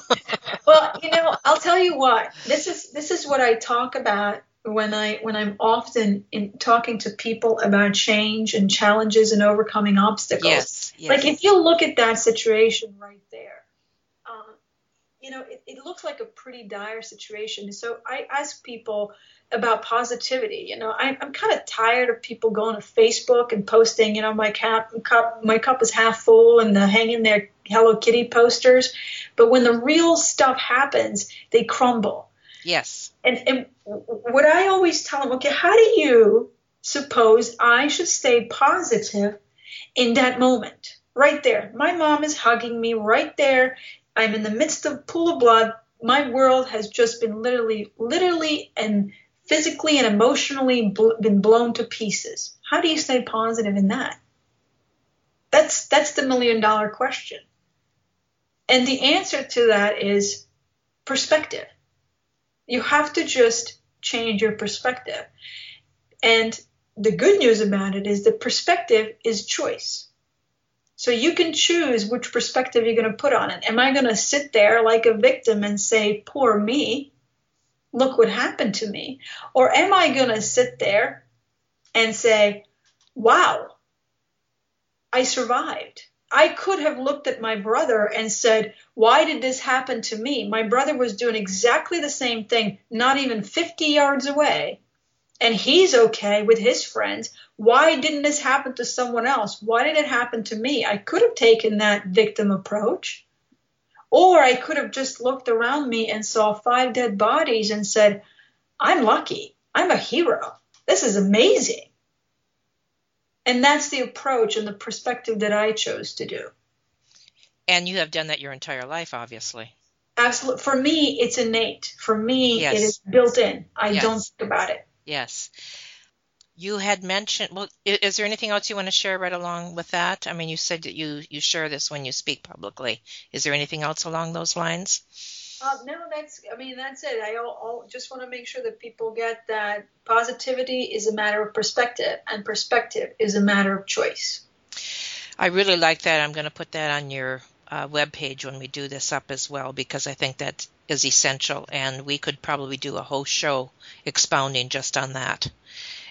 [LAUGHS] well, you know, I'll tell you what. This is this is what I talk about when I when I'm often in talking to people about change and challenges and overcoming obstacles. Yes, yes. Like if you look at that situation right there, um, you know, it, it looks like a pretty dire situation. So I ask people about positivity. You know, I, I'm kind of tired of people going to Facebook and posting, you know, my cup, cup my cup is half full and the hanging their Hello Kitty posters. But when the real stuff happens, they crumble. Yes. And, and what I always tell them, okay, how do you suppose I should stay positive in that moment? Right there. My mom is hugging me right there. I'm in the midst of pool of blood. My world has just been literally, literally and physically and emotionally bl- been blown to pieces. How do you stay positive in that? That's that's the million dollar question. And the answer to that is perspective. You have to just change your perspective. And the good news about it is the perspective is choice. So you can choose which perspective you're going to put on it. Am I going to sit there like a victim and say, poor me? Look what happened to me. Or am I going to sit there and say, wow, I survived? I could have looked at my brother and said, Why did this happen to me? My brother was doing exactly the same thing, not even 50 yards away, and he's okay with his friends. Why didn't this happen to someone else? Why did it happen to me? I could have taken that victim approach. Or I could have just looked around me and saw five dead bodies and said, I'm lucky. I'm a hero. This is amazing. And that's the approach and the perspective that I chose to do. And you have done that your entire life, obviously. Absolutely. For me, it's innate. For me, yes. it is built in. I yes. don't think about it. Yes. You had mentioned. Well, is there anything else you want to share right along with that? I mean, you said that you you share this when you speak publicly. Is there anything else along those lines? Uh, no, that's. I mean, that's it. I I'll, just want to make sure that people get that positivity is a matter of perspective, and perspective is a matter of choice. I really like that. I'm going to put that on your uh, web page when we do this up as well, because I think that is essential, and we could probably do a whole show expounding just on that.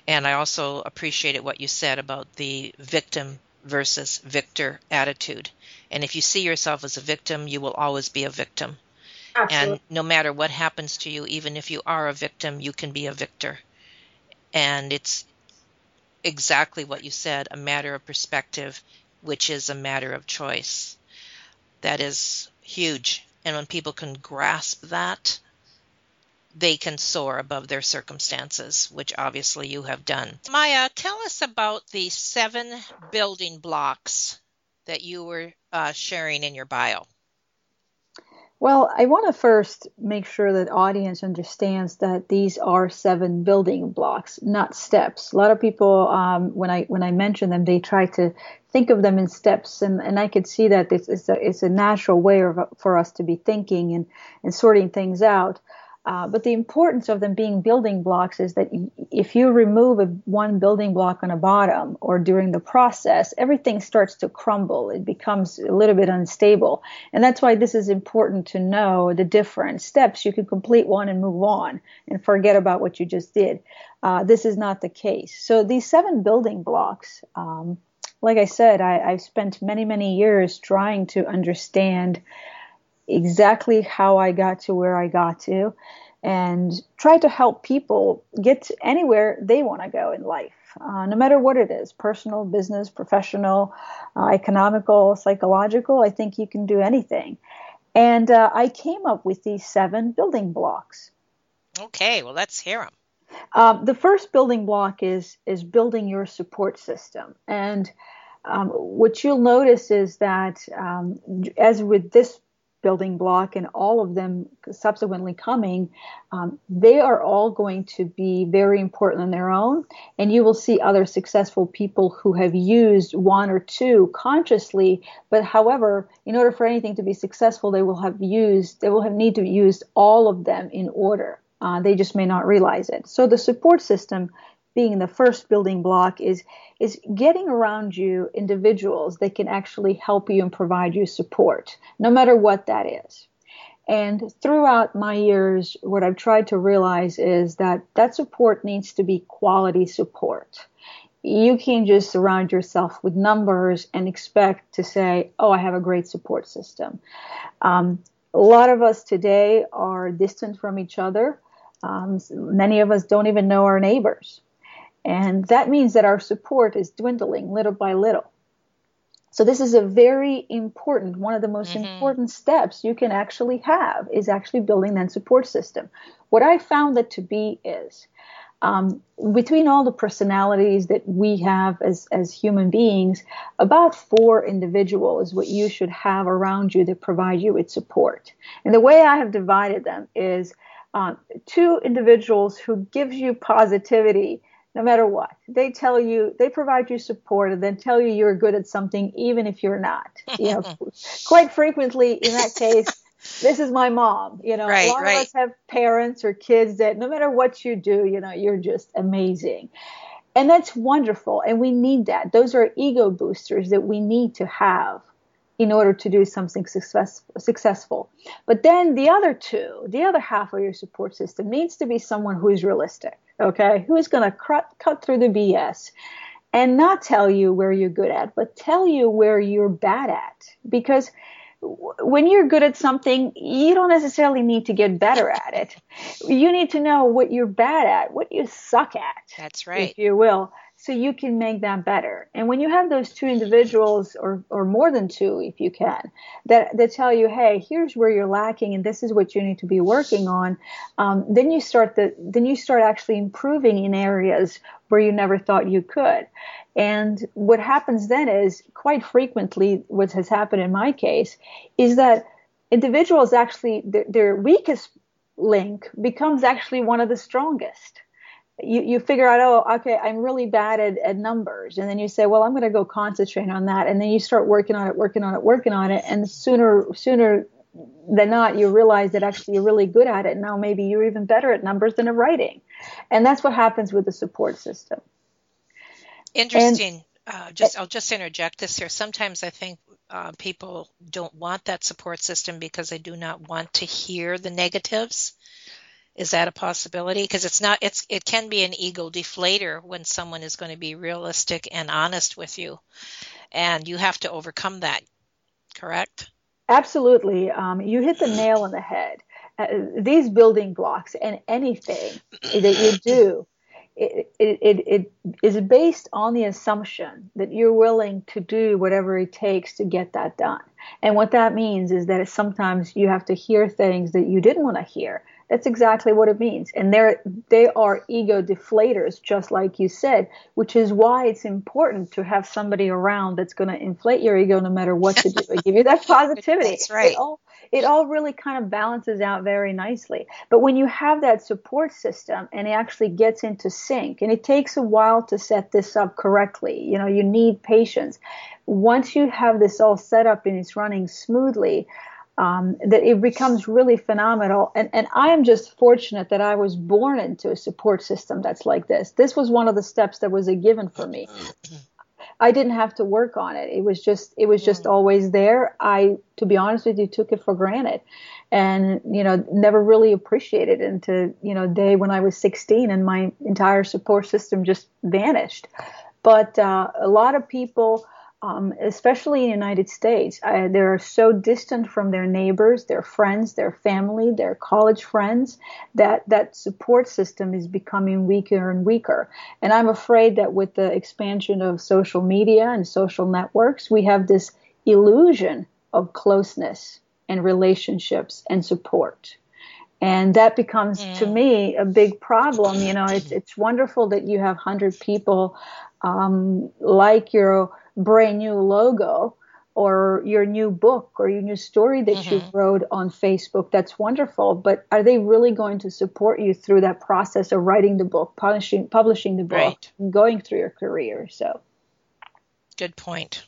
And I also appreciated what you said about the victim versus victor attitude. And if you see yourself as a victim, you will always be a victim. Absolutely. And no matter what happens to you, even if you are a victim, you can be a victor. And it's exactly what you said a matter of perspective, which is a matter of choice. That is huge. And when people can grasp that, they can soar above their circumstances, which obviously you have done. Maya, tell us about the seven building blocks that you were uh, sharing in your bio. Well, I want to first make sure that audience understands that these are seven building blocks, not steps. A lot of people, um, when I when I mention them, they try to think of them in steps, and, and I could see that it's, it's, a, it's a natural way of, for us to be thinking and, and sorting things out. Uh, but the importance of them being building blocks is that if you remove a, one building block on a bottom or during the process, everything starts to crumble. It becomes a little bit unstable. And that's why this is important to know the different steps. You can complete one and move on and forget about what you just did. Uh, this is not the case. So these seven building blocks, um, like I said, I, I've spent many, many years trying to understand exactly how I got to where I got to and try to help people get anywhere they want to go in life, uh, no matter what it is personal, business, professional, uh, economical, psychological. I think you can do anything. And uh, I came up with these seven building blocks. Okay, well, let's hear them. Um, the first building block is is building your support system, and um, what you'll notice is that um, as with this building block and all of them subsequently coming, um, they are all going to be very important on their own. And you will see other successful people who have used one or two consciously. But however, in order for anything to be successful, they will have used, they will have need to use all of them in order. Uh, they just may not realize it. So the support system being the first building block is is getting around you individuals that can actually help you and provide you support no matter what that is. And throughout my years what i've tried to realize is that that support needs to be quality support. You can't just surround yourself with numbers and expect to say oh i have a great support system. Um, a lot of us today are distant from each other. Um, many of us don't even know our neighbors and that means that our support is dwindling little by little. So this is a very important, one of the most mm-hmm. important steps you can actually have is actually building that support system. What I found that to be is um, between all the personalities that we have as, as human beings, about four individuals what you should have around you that provide you with support. And the way I have divided them is uh, two individuals who gives you positivity no matter what. They tell you, they provide you support and then tell you you're good at something even if you're not. You know, [LAUGHS] quite frequently in that case, this is my mom. You know, right, a lot right. of us have parents or kids that no matter what you do, you know, you're just amazing. And that's wonderful. And we need that. Those are ego boosters that we need to have in order to do something success, successful. But then the other two, the other half of your support system needs to be someone who is realistic okay, who's going to cut, cut through the BS and not tell you where you're good at, but tell you where you're bad at. Because when you're good at something, you don't necessarily need to get better at it. You need to know what you're bad at, what you suck at. That's right. If you will so you can make that better. And when you have those two individuals or, or more than two, if you can, that, that tell you, hey, here's where you're lacking and this is what you need to be working on, um, then you start the, then you start actually improving in areas where you never thought you could. And what happens then is quite frequently what has happened in my case is that individuals actually, their, their weakest link becomes actually one of the strongest you, you figure out, oh, okay, I'm really bad at, at numbers. And then you say, well, I'm going to go concentrate on that. And then you start working on it, working on it, working on it. And sooner, sooner than not, you realize that actually you're really good at it. Now maybe you're even better at numbers than at writing. And that's what happens with the support system. Interesting. And, uh, just I'll just interject this here. Sometimes I think uh, people don't want that support system because they do not want to hear the negatives is that a possibility? Because it's not. It's it can be an ego deflator when someone is going to be realistic and honest with you, and you have to overcome that. Correct? Absolutely. Um, you hit the [SIGHS] nail on the head. Uh, these building blocks and anything that you do it, it, it, it is based on the assumption that you're willing to do whatever it takes to get that done. And what that means is that sometimes you have to hear things that you didn't want to hear that's exactly what it means. And they're, they are ego deflators, just like you said, which is why it's important to have somebody around that's going to inflate your ego no matter what to do. give you that [LAUGHS] positivity. That's right. It all, it all really kind of balances out very nicely. But when you have that support system and it actually gets into sync, and it takes a while to set this up correctly, you know, you need patience. Once you have this all set up and it's running smoothly, um, that it becomes really phenomenal. And, and I am just fortunate that I was born into a support system that's like this. This was one of the steps that was a given for me. I didn't have to work on it. It was just it was just always there. I to be honest with you took it for granted and you know never really appreciated it until you know day when I was 16 and my entire support system just vanished. But uh, a lot of people um, especially in the United States, uh, they're so distant from their neighbors, their friends, their family, their college friends that that support system is becoming weaker and weaker. And I'm afraid that with the expansion of social media and social networks, we have this illusion of closeness and relationships and support. And that becomes, mm. to me, a big problem. You know, it's, it's wonderful that you have 100 people um, like your brand new logo or your new book or your new story that mm-hmm. you wrote on Facebook. That's wonderful. But are they really going to support you through that process of writing the book, publishing, publishing the book, right. and going through your career? So, good point.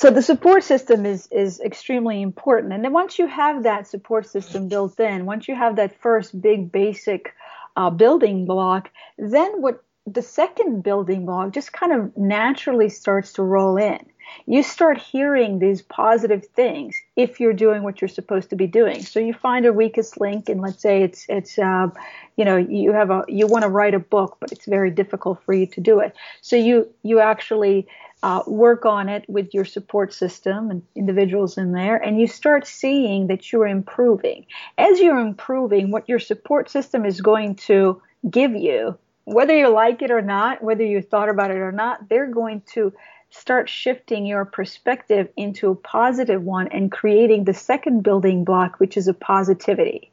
So the support system is is extremely important. And then once you have that support system built in, once you have that first big basic uh, building block, then what the second building block just kind of naturally starts to roll in. You start hearing these positive things if you're doing what you're supposed to be doing. So you find a weakest link, and let's say it's it's uh, you know you have a you want to write a book, but it's very difficult for you to do it. So you you actually uh, work on it with your support system and individuals in there, and you start seeing that you're improving. As you're improving, what your support system is going to give you whether you like it or not, whether you thought about it or not, they're going to start shifting your perspective into a positive one and creating the second building block, which is a positivity.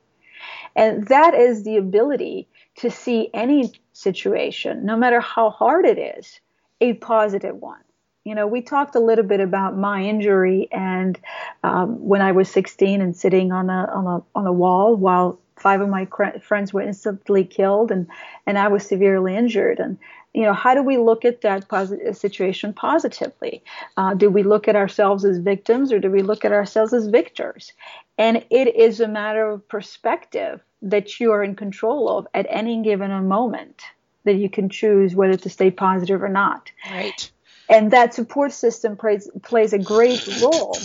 And that is the ability to see any situation, no matter how hard it is, a positive one. You know, we talked a little bit about my injury and um, when I was 16 and sitting on a on a on a wall while five of my friends were instantly killed and and I was severely injured. And you know how do we look at that positive situation positively? Uh, do we look at ourselves as victims or do we look at ourselves as victors? And it is a matter of perspective that you are in control of at any given moment that you can choose whether to stay positive or not. Right. And that support system plays plays a great role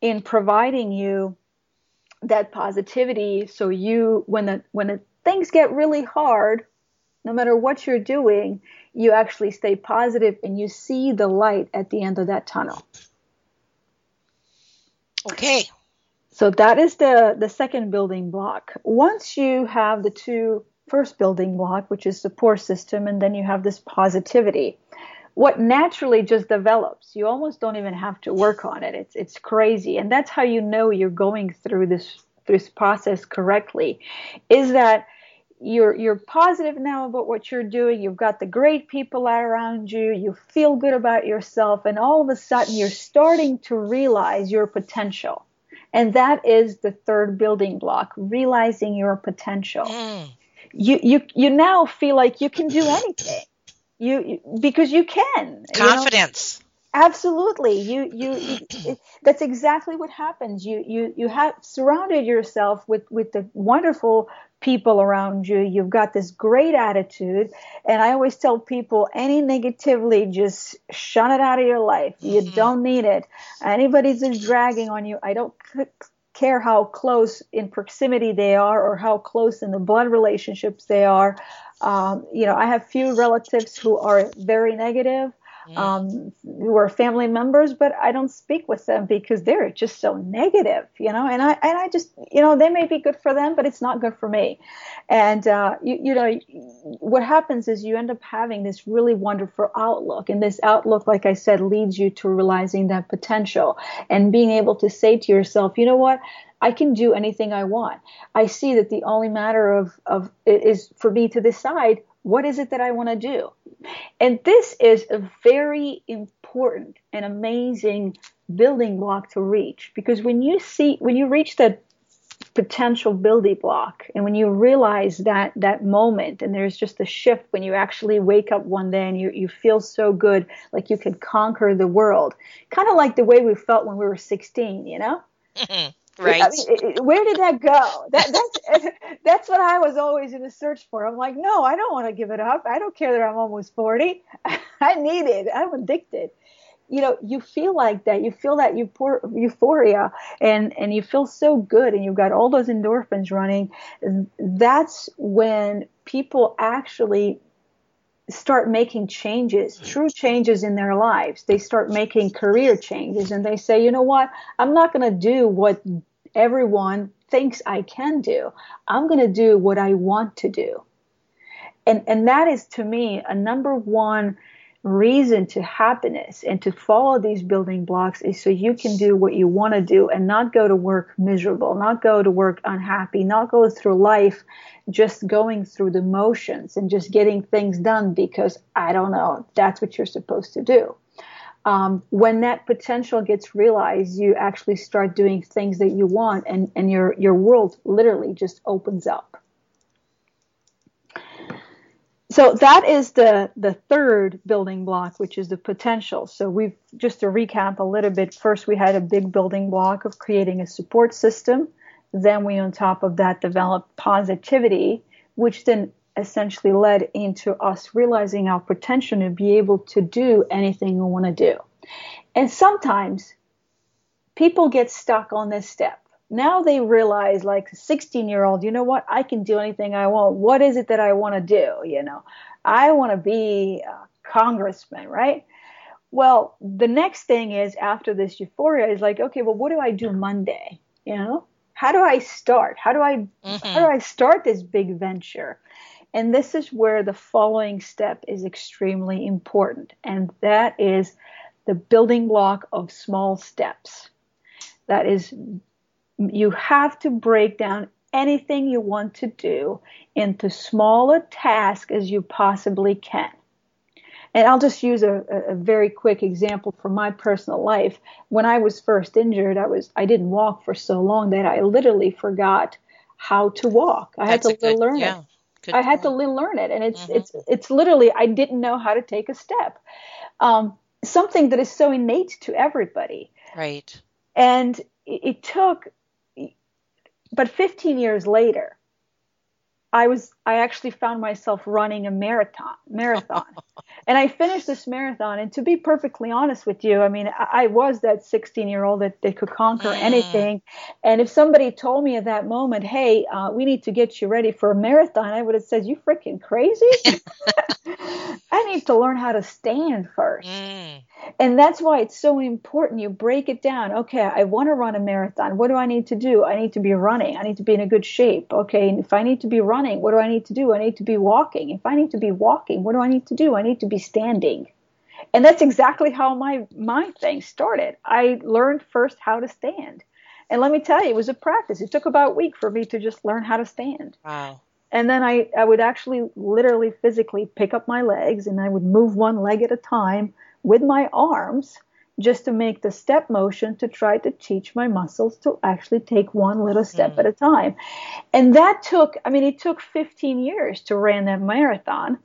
in providing you that positivity. So you when the when the things get really hard no matter what you're doing you actually stay positive and you see the light at the end of that tunnel. Okay. So that is the the second building block. Once you have the two first building block which is support system and then you have this positivity what naturally just develops. You almost don't even have to work on it. It's it's crazy, and that's how you know you're going through this this process correctly. Is that you're you're positive now about what you're doing. You've got the great people around you. You feel good about yourself, and all of a sudden you're starting to realize your potential. And that is the third building block: realizing your potential. Mm. You you you now feel like you can do anything you because you can confidence. You know? Absolutely, you, you that's exactly what happens. You you you have surrounded yourself with with the wonderful people around you. You've got this great attitude, and I always tell people any negatively just shun it out of your life. You mm-hmm. don't need it. Anybody's just dragging on you. I don't care how close in proximity they are or how close in the blood relationships they are. Um, you know, I have few relatives who are very negative, um, who are family members, but I don't speak with them because they're just so negative, you know. And I and I just, you know, they may be good for them, but it's not good for me. And uh, you, you know, what happens is you end up having this really wonderful outlook, and this outlook, like I said, leads you to realizing that potential and being able to say to yourself, you know what, I can do anything I want. I see that the only matter of, of is for me to decide what is it that I want to do. And this is a very important and amazing building block to reach because when you see when you reach that potential building block and when you realize that that moment and there's just a shift when you actually wake up one day and you, you feel so good like you can conquer the world kind of like the way we felt when we were 16 you know mm-hmm. Right. I mean, where did that go? That, that's [LAUGHS] that's what I was always in the search for. I'm like, no, I don't want to give it up. I don't care that I'm almost 40. [LAUGHS] I need it. I'm addicted. You know, you feel like that. You feel that euphoria, and and you feel so good, and you've got all those endorphins running. That's when people actually start making changes, hmm. true changes in their lives. They start making career changes and they say, you know what? I'm not going to do what everyone thinks I can do. I'm going to do what I want to do. And, and that is to me a number one reason to happiness and to follow these building blocks is so you can do what you want to do and not go to work miserable, not go to work unhappy, not go through life just going through the motions and just getting things done because I don't know, that's what you're supposed to do. um, when that potential gets realized, you actually start doing things that you want, and, and your, your world literally just opens up. So that is the, the third building block, which is the potential. So we've just to recap a little bit. First, we had a big building block of creating a support system. Then we, on top of that, developed positivity, which then essentially led into us realizing our potential to be able to do anything we want to do. And sometimes people get stuck on this step. Now they realize, like a 16 year old, you know what? I can do anything I want. What is it that I want to do? You know, I want to be a congressman, right? Well, the next thing is after this euphoria is like, okay, well, what do I do Monday? You know, how do I start? How do I mm-hmm. how do I start this big venture? And this is where the following step is extremely important, and that is the building block of small steps. That is, you have to break down anything you want to do into smaller tasks as you possibly can. And I'll just use a, a, very quick example from my personal life. When I was first injured, I was I didn't walk for so long that I literally forgot how to walk. I That's had to good, learn yeah. it. I had to learn it, and it's mm-hmm. it's it's literally I didn't know how to take a step. Um, something that is so innate to everybody. Right. And it, it took, but 15 years later, I was I actually found myself running a marathon marathon, [LAUGHS] and I finished this marathon. And to be perfectly honest with you, I mean I, I was that 16 year old that, that could conquer Mm. anything. And if somebody told me at that moment, "Hey, uh, we need to get you ready for a marathon," I would have said, "You freaking crazy! [LAUGHS] [LAUGHS] I need to learn how to stand first. Mm. And that's why it's so important. You break it down. Okay, I want to run a marathon. What do I need to do? I need to be running. I need to be in a good shape. Okay, and if I need to be running, what do I need to do? I need to be walking. If I need to be walking, what do I need to do? I need to be standing. And that's exactly how my my thing started. I learned first how to stand. And let me tell you, it was a practice. It took about a week for me to just learn how to stand. Wow. And then I, I would actually literally physically pick up my legs and I would move one leg at a time with my arms just to make the step motion to try to teach my muscles to actually take one little step Mm. at a time. And that took, I mean, it took 15 years to run that marathon,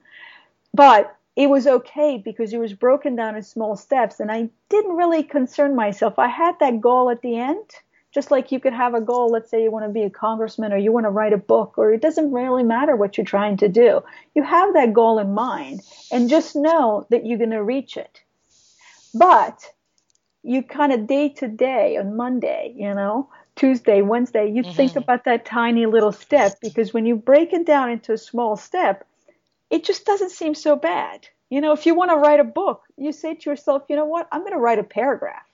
but it was okay because it was broken down in small steps and I didn't really concern myself. I had that goal at the end just like you could have a goal let's say you want to be a congressman or you want to write a book or it doesn't really matter what you're trying to do you have that goal in mind and just know that you're going to reach it but you kind of day to day on monday you know tuesday wednesday you Mhm. think about that tiny little step because when you break it down into a small step it just doesn't seem so bad you know if you want to write a book you say to yourself you know what i'm going to write a paragraph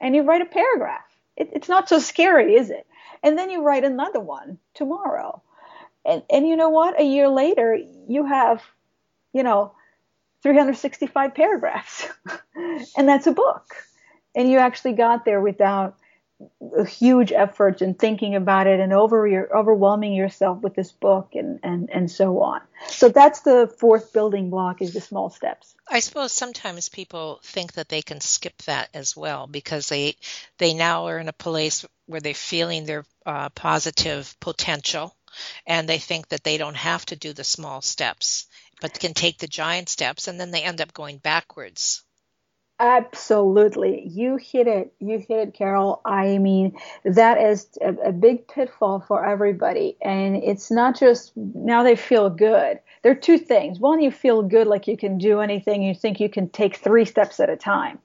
and you write a paragraph it, it's not so scary, is it? And then you write another one tomorrow. And, and you know what? A year later, you have, you know, 365 paragraphs. [LAUGHS] and that's a book. And you actually got there without a huge effort and thinking about it and over your, overwhelming yourself with this book and, and, and so on. So that's the fourth building block is the small steps. I suppose sometimes people think that they can skip that as well because they they now are in a place where they're feeling their uh, positive potential, and they think that they don't have to do the small steps, but can take the giant steps, and then they end up going backwards. Absolutely. You hit it. You hit it, Carol. I mean, that is a, a, big pitfall for everybody. And it's not just now they feel good. There are two things. One, you feel good like you can do anything. You think you can take three steps at a time.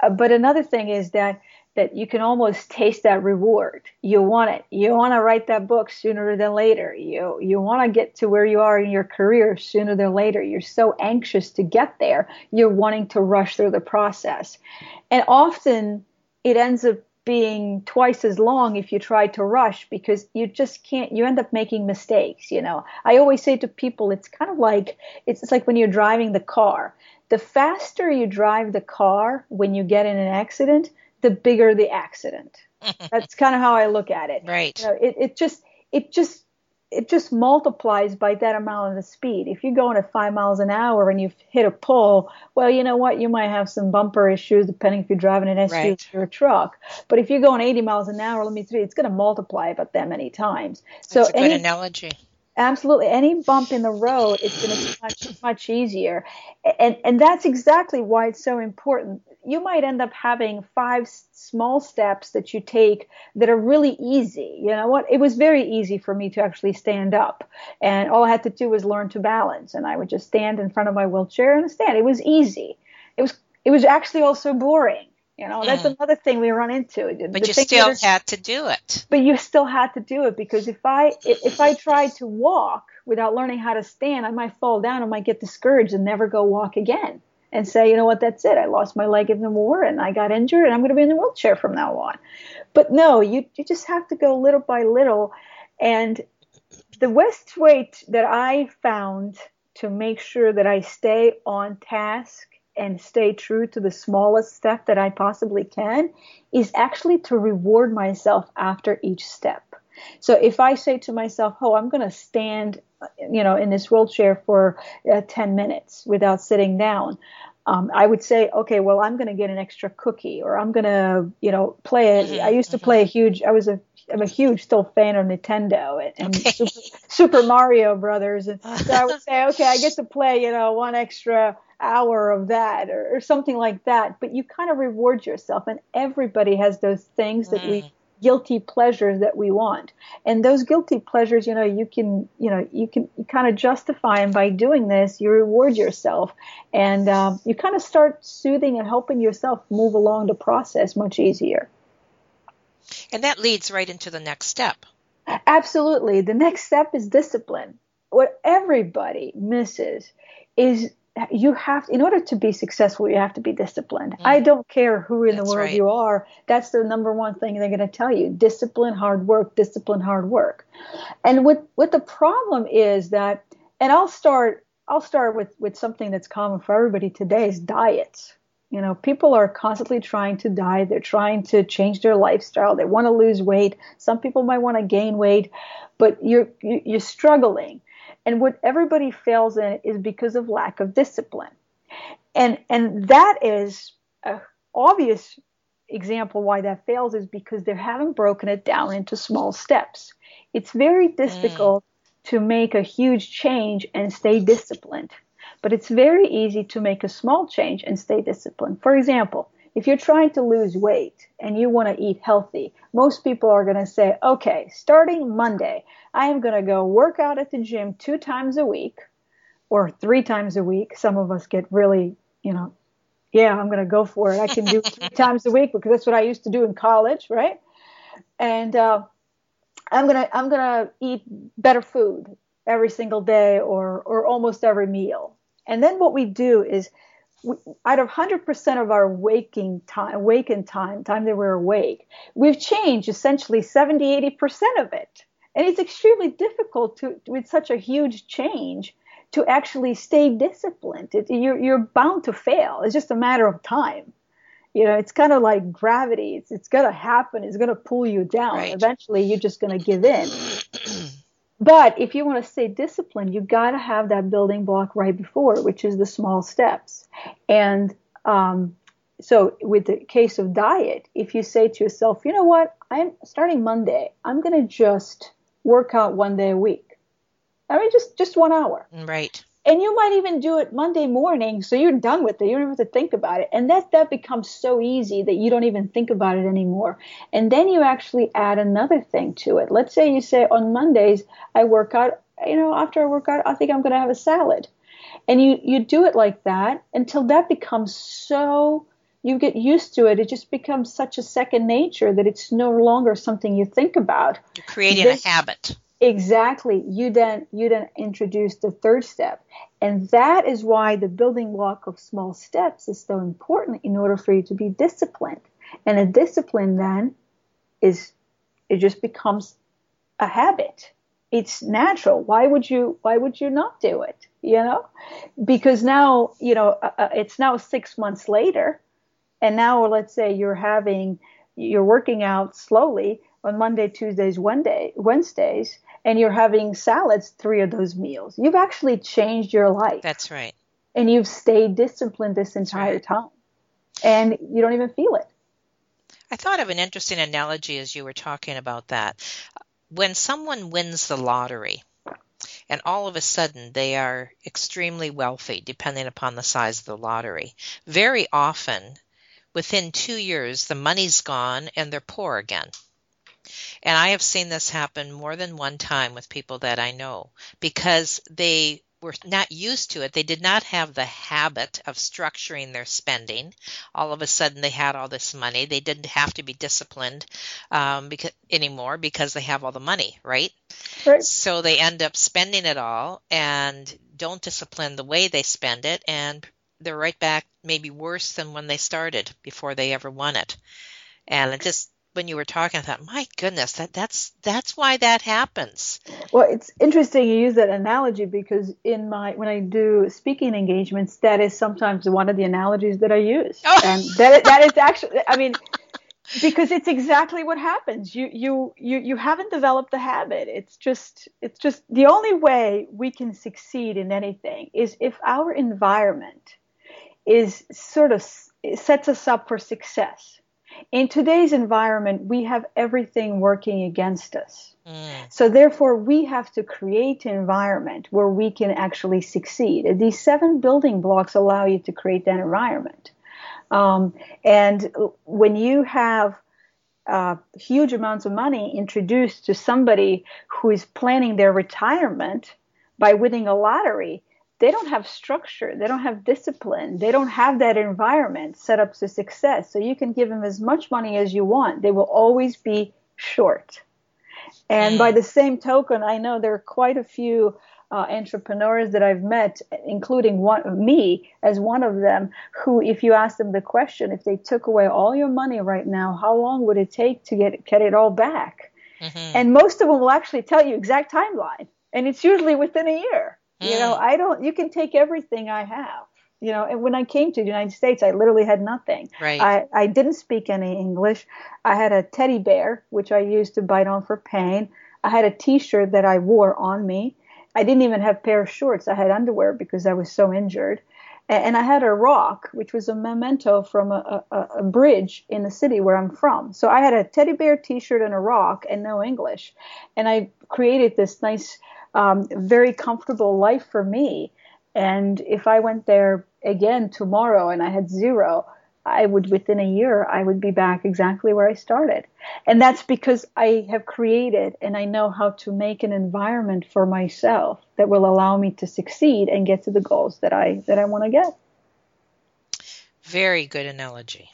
Uh, but another thing is that that you can almost taste that reward. You want it. You want to write that book sooner than later. You you want to get to where you are in your career sooner than later. You're so anxious to get there. You're wanting to rush through the process. And often it ends up being twice as long if you try to rush because you just can't you end up making mistakes you know i always say to people it's kind of like it's, it's like when you're driving the car the faster you drive the car when you get in an accident the bigger the accident. [LAUGHS] That's kind of how I look at it. Right. You know, it, it just it just it just multiplies by that amount of the speed. If you're going at five miles an hour and you hit a pole, well, you know what? You might have some bumper issues depending if you're driving an SUV right. or a truck. But if you're going 80 miles an hour, let me tell you, it's going to multiply about that many times. So That's a good any, analogy. Absolutely. Any bump in the road, it's going to be much, much easier. And, and that's exactly why it's so important. You might end up having five small steps that you take that are really easy. You know what? It was very easy for me to actually stand up. And all I had to do was learn to balance. And I would just stand in front of my wheelchair and stand. It was easy. It was, it was actually also boring. You know, that's mm. another thing we run into. But the you still had to do it. But you still had to do it because if I if I tried to walk without learning how to stand, I might fall down. I might get discouraged and never go walk again. And say, you know what, that's it. I lost my leg in the war and I got injured and I'm going to be in a wheelchair from now on. But no, you you just have to go little by little. And the best way that I found to make sure that I stay on task and stay true to the smallest step that I possibly can is actually to reward myself after each step. So if I say to myself, "Oh, I'm going to stand, you know, in this wheelchair for uh, 10 minutes without sitting down," um, I would say, "Okay, well, I'm going to get an extra cookie, or I'm going to, you know, play it." I used to play a huge. I was a I'm a huge still fan of Nintendo and, and okay. Super, Super, Mario Brothers, and so I would [LAUGHS] say, okay, I get to play, you know, one extra hour of that or, or something like that. But you kind of reward yourself, and everybody has those things that mm. we guilty pleasures that we want. And those guilty pleasures you know you can you know you can you kind of justify them by doing this you reward yourself. And um, you kind of start soothing and helping yourself move along the process much easier. And that leads right into the next step. Absolutely. The next step is discipline. What everybody misses is you have in order to be successful you have to be disciplined. Mm. i don't care who in that's the world right. you are. That's the number one thing they're going to tell you. Discipline hard work discipline hard work. And what what the problem is that and i'll start i'll start with with something that's common for everybody today is diets. You know people are constantly trying to diet. They're trying to change their lifestyle. They want to lose weight. Some people might want to gain weight but you're you're struggling and what everybody fails in is because of lack of discipline. And and that is an obvious example why that fails is because they haven't broken it down into small steps. It's very difficult mm. to make a huge change and stay disciplined. But it's very easy to make a small change and stay disciplined. For example, if you're trying to lose weight and you want to eat healthy, most people are going to say, okay, starting Monday, I am going to go work out at the gym two times a week or three times a week. Some of us get really, you know, yeah, I'm going to go for it. I can do three [LAUGHS] times a week because that's what I used to do in college, right? And uh, I'm gonna I'm gonna eat better food every single day or or almost every meal. And then what we do is we, out of 100% of our waking time, awakened time, time that we're awake, we've changed essentially 70, 80% of it. And it's extremely difficult to, with such a huge change, to actually stay disciplined. It, you're, you're bound to fail. It's just a matter of time. You know, it's kind of like gravity. It's, it's going to happen. It's going to pull you down. Right. Eventually, you're just going to give in. [CLEARS THROAT] But if you want to stay disciplined, you got to have that building block right before, which is the small steps. And um, so, with the case of diet, if you say to yourself, you know what, I'm starting Monday, I'm going to just work out one day a week. I mean, just just one hour. Right and you might even do it Monday morning, so you're done with it. You don't have to think about it, and that that becomes so easy that you don't even think about it anymore. And then you actually add another thing to it. Let's say you say on Mondays I work out. You know, after I work out, I think I'm going to have a salad, and you you do it like that until that becomes so you get used to it. It just becomes such a second nature that it's no longer something you think about. You're creating this, a habit Exactly. You then you then introduce the third step. And that is why the building block of small steps is so important in order for you to be disciplined. And a discipline then is it just becomes a habit. It's natural. Why would you why would you not do it? You know? Because now, you know, uh, uh it's now 6 months later and now let's say you're having you're working out slowly on Monday, Tuesdays, Wednesday, Wednesdays, and you're having salads three of those meals. You've actually changed your life. That's right. And you've stayed disciplined this entire right. time. And you don't even feel it. I thought of an interesting analogy as you were talking about that. When someone wins the lottery, and all of a sudden they are extremely wealthy, depending upon the size of the lottery. Very often, within two years, the money's gone and they're poor again. And I have seen this happen more than one time with people that I know because they were not used to it. They did not have the habit of structuring their spending. All of a sudden, they had all this money. They didn't have to be disciplined um, because, anymore because they have all the money, right? right? So they end up spending it all and don't discipline the way they spend it, and they're right back, maybe worse than when they started before they ever won it. And it just when you were talking, I thought, my goodness, that that's that's why that happens. Well, it's interesting you use that analogy because in my when I do speaking engagements, that is sometimes one of the analogies that I use, oh. and that that is actually, I mean. because it's exactly what happens you you you you haven't developed the habit it's just it's just the only way we can succeed in anything is if our environment is sort of sets us up for success in today's environment, we have everything working against us. Mm. So therefore, we have to create an environment where we can actually succeed. And these seven building blocks allow you to create that environment. Um, and when you have uh, huge amounts of money introduced to somebody who is planning their retirement by winning a lottery, they don't have structure, they don't have discipline, they don't have that environment set up to success. So you can give them as much money as you want, they will always be short. And by the same token, I know there are quite a few uh, entrepreneurs that I've met, including one me as one of them, who, if you ask them the question, if they took away all your money right now, how long would it take to get get it all back? Mm-hmm. And most of them will actually tell you exact timeline, and it's usually within a year. Mm. You know, mm. I don't. You can take everything I have. You know, and when I came to the United States, I literally had nothing. Right. I, I didn't speak any English. I had a teddy bear, which I used to bite on for pain. I had a T-shirt that I wore on me. I didn't even have a pair of shorts. I had underwear because I was so injured. And I had a rock, which was a memento from a, a, a, bridge in the city where I'm from. So I had a teddy bear T-shirt and a rock and no English. And I created this nice um, very comfortable life for me. And if I went there again tomorrow and I had zero, I would within a year I would be back exactly where I started. And that's because I have created and I know how to make an environment for myself that will allow me to succeed and get to the goals that I that I want to get. Very good analogy.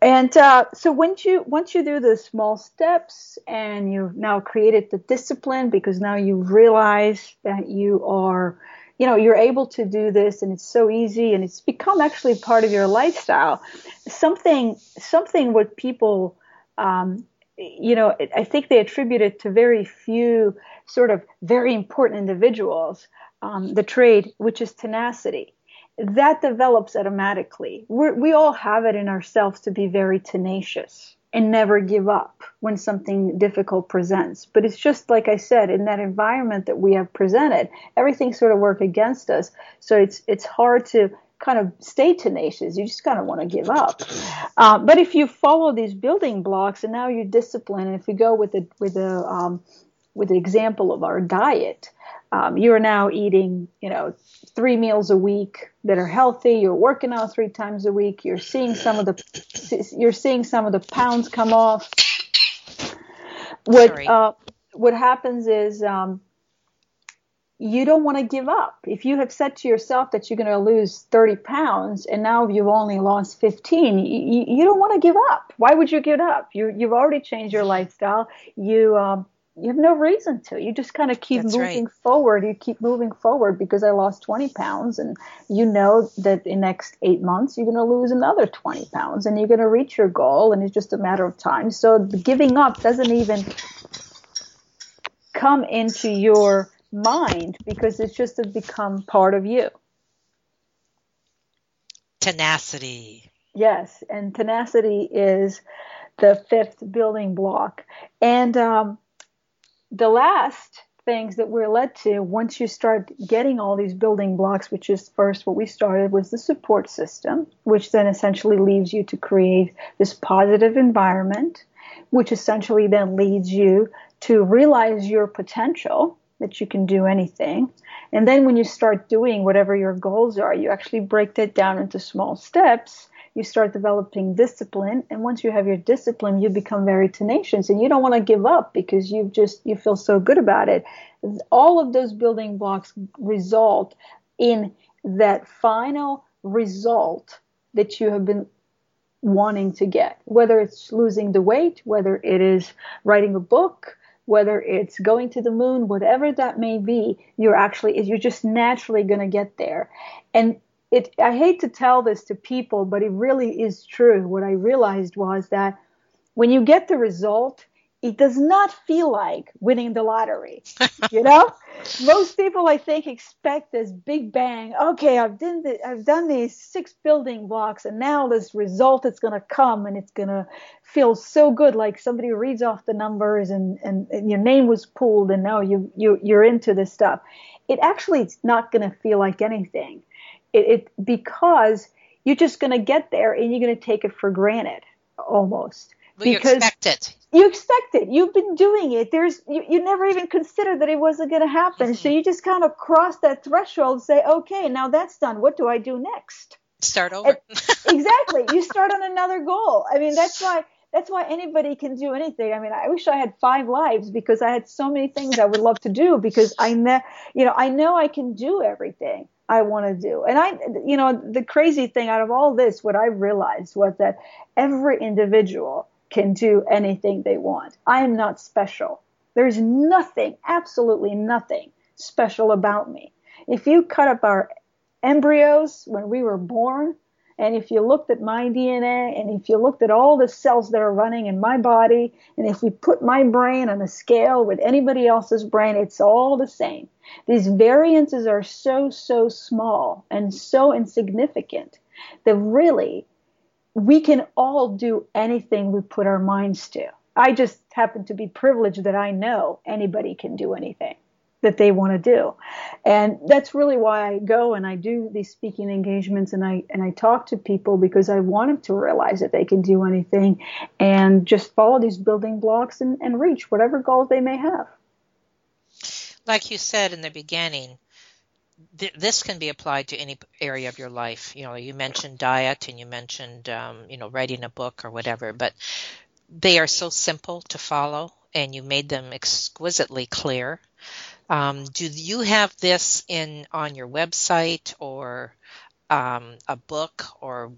And uh, so once you once you do the small steps and you've now created the discipline because now you realize that you are, you know, you're able to do this and it's so easy and it's become actually part of your lifestyle. Something something what people, um, you know, I think they attribute it to very few sort of very important individuals. Um, the trade, which is tenacity that develops automatically. We're, we all have it in ourselves to be very tenacious and never give up when something difficult presents. But it's just like I said, in that environment that we have presented, everything sort of work against us. So it's it's hard to kind of stay tenacious. You just kind of want to give up. Uh, but if you follow these building blocks and now you're disciplined, and if we go with the with the um, with the example of our diet, um, you are now eating, you know, three meals a week that are healthy. You're working out three times a week. You're seeing some of the you're seeing some of the pounds come off. What uh, what happens is um, you don't want to give up. If you have said to yourself that you're going to lose 30 pounds and now you've only lost 15, you, you don't want to give up. Why would you give up? You, you've already changed your lifestyle. You um, you have no reason to. You just kind of keep That's moving right. forward. You keep moving forward because I lost 20 pounds, and you know that in next eight months you're going to lose another 20 pounds, and you're going to reach your goal, and it's just a matter of time. So giving up doesn't even come into your mind because it's just to become part of you. Tenacity. Yes, and tenacity is the fifth building block, and um, the last things that we're led to once you start getting all these building blocks, which is first what we started was the support system, which then essentially leaves you to create this positive environment, which essentially then leads you to realize your potential that you can do anything. And then when you start doing whatever your goals are, you actually break that down into small steps you start developing discipline and once you have your discipline you become very tenacious and you don't want to give up because you just you feel so good about it. All of those building blocks result in that final result that you have been wanting to get. Whether it's losing the weight whether it is writing a book whether it's going to the moon whatever that may be you're actually you're just naturally going to get there. And it I hate to tell this to people, but it really is true. What I realized was that when you get the result, it does not feel like winning the lottery. [LAUGHS] you know, most people I think expect this big bang. Okay, I've done the, I've done these six building blocks, and now this result is going to come, and it's going to feel so good, like somebody reads off the numbers, and, and, and your name was pulled, and now you you you're into this stuff. It actually is not going to feel like anything it, it because you're just going to get there and you're going to take it for granted almost. Well, because you expect it. You expect it. You've been doing it. There's you, you never even considered that it wasn't going to happen. Mm-hmm. So you just kind of cross that threshold and say, okay, now that's done. What do I do next? Start over. [LAUGHS] exactly. You start on another goal. I mean, that's why that's why anybody can do anything. I mean, I wish I had five lives because I had so many things I would love to do because I know, you know, I know I can do everything. I want to do. And I, you know, the crazy thing out of all this, what I realized was that every individual can do anything they want. I am not special. There's nothing, absolutely nothing special about me. If you cut up our embryos when we were born, and if you looked at my DNA and if you looked at all the cells that are running in my body, and if we put my brain on a scale with anybody else's brain, it's all the same. These variances are so, so small and so insignificant that really we can all do anything we put our minds to. I just happen to be privileged that I know anybody can do anything that they want to do. And that's really why I go and I do these speaking engagements and I and I talk to people because I want them to realize that they can do anything and just follow these building blocks and, and reach whatever goals they may have. Like you said in the beginning, th- this can be applied to any area of your life. You know, you mentioned diet and you mentioned, um, you know, writing a book or whatever, but they are so simple to follow and you made them exquisitely clear um, do you have this in on your website or um, a book or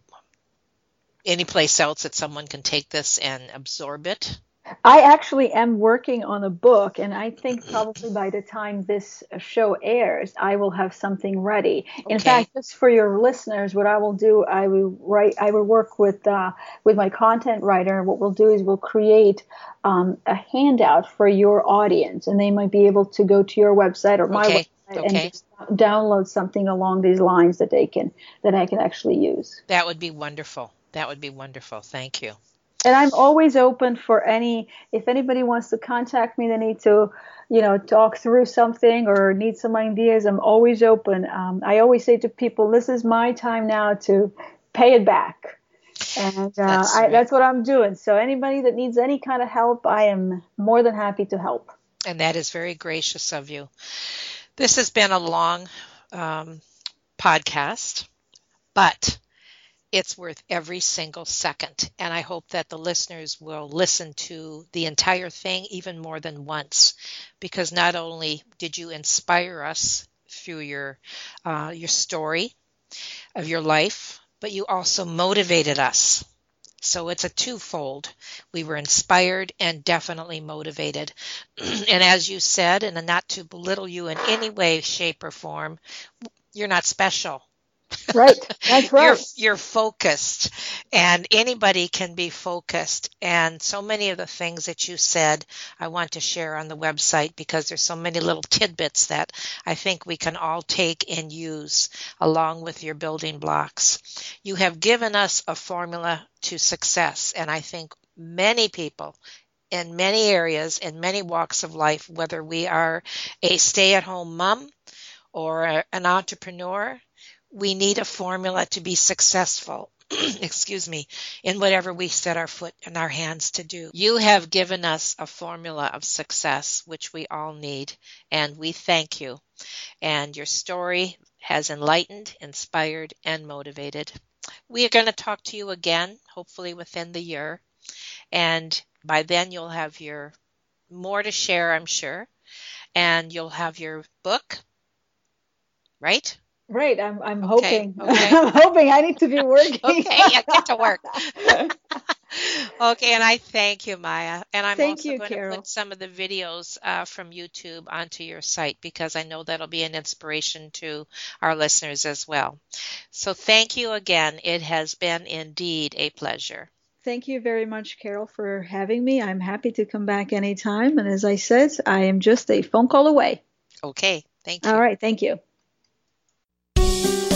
any place else that someone can take this and absorb it? I actually am working on a book, and I think probably by the time this show airs, I will have something ready. In fact, just for your listeners, what I will do, I will write, I will work with uh, with my content writer. What we'll do is we'll create um, a handout for your audience, and they might be able to go to your website or my okay. website okay. and just download something along these lines that they can that I can actually use. That would be wonderful. That would be wonderful. Thank you and I'm always open for any if anybody wants to contact me, they need to, you know, talk through something or need some ideas. I'm always open. Um, I always say to people, this is my time now to pay it back, and uh, that's, I, that's what I'm doing. So anybody that needs any kind of help, I am more than happy to help. And that is very gracious of you. This has been a long um, podcast, but it's worth every single second. And I hope that the listeners will listen to the entire thing even more than once, because not only did you inspire us through your uh, your story of your life, but you also motivated us. So it's a twofold. We were inspired and definitely motivated. [CLEARS THROAT] and as you said, and not to belittle you in any way, shape, or form, you're not special Right. That's [LAUGHS] right. you're, you're focused, and anybody can be focused. And so many of the things that you said, I want to share on the website because there's so many little tidbits that I think we can all take and use along with your building blocks. You have given us a formula to success, and I think many people in many areas, in many walks of life, whether we are a stay at home mom or an entrepreneur, we need a formula to be successful. [CLEARS THROAT] excuse me, in whatever we set our foot and our hands to do. You have given us a formula of success, which we all need, and we thank you. And your story has enlightened, inspired, and motivated. We are going to talk to you again, hopefully within the year. And by then, you'll have your more to share, I'm sure. And you'll have your book, right? Right. I'm I'm hoping. [LAUGHS] Okay. I'm hoping I need to be [LAUGHS] working. okay, yeah, get to work. [LAUGHS] okay, and I thank you, Maya. And I'm thank also you, going Carol. to put some of the videos uh, from YouTube onto your site because I know that'll be an inspiration to our listeners as well. So thank you again. It has been indeed a pleasure. Thank you very much, Carol, for having me. I'm happy to come back anytime. And as I said, I am just a phone call away. Okay. Thank you. All right. Thank you.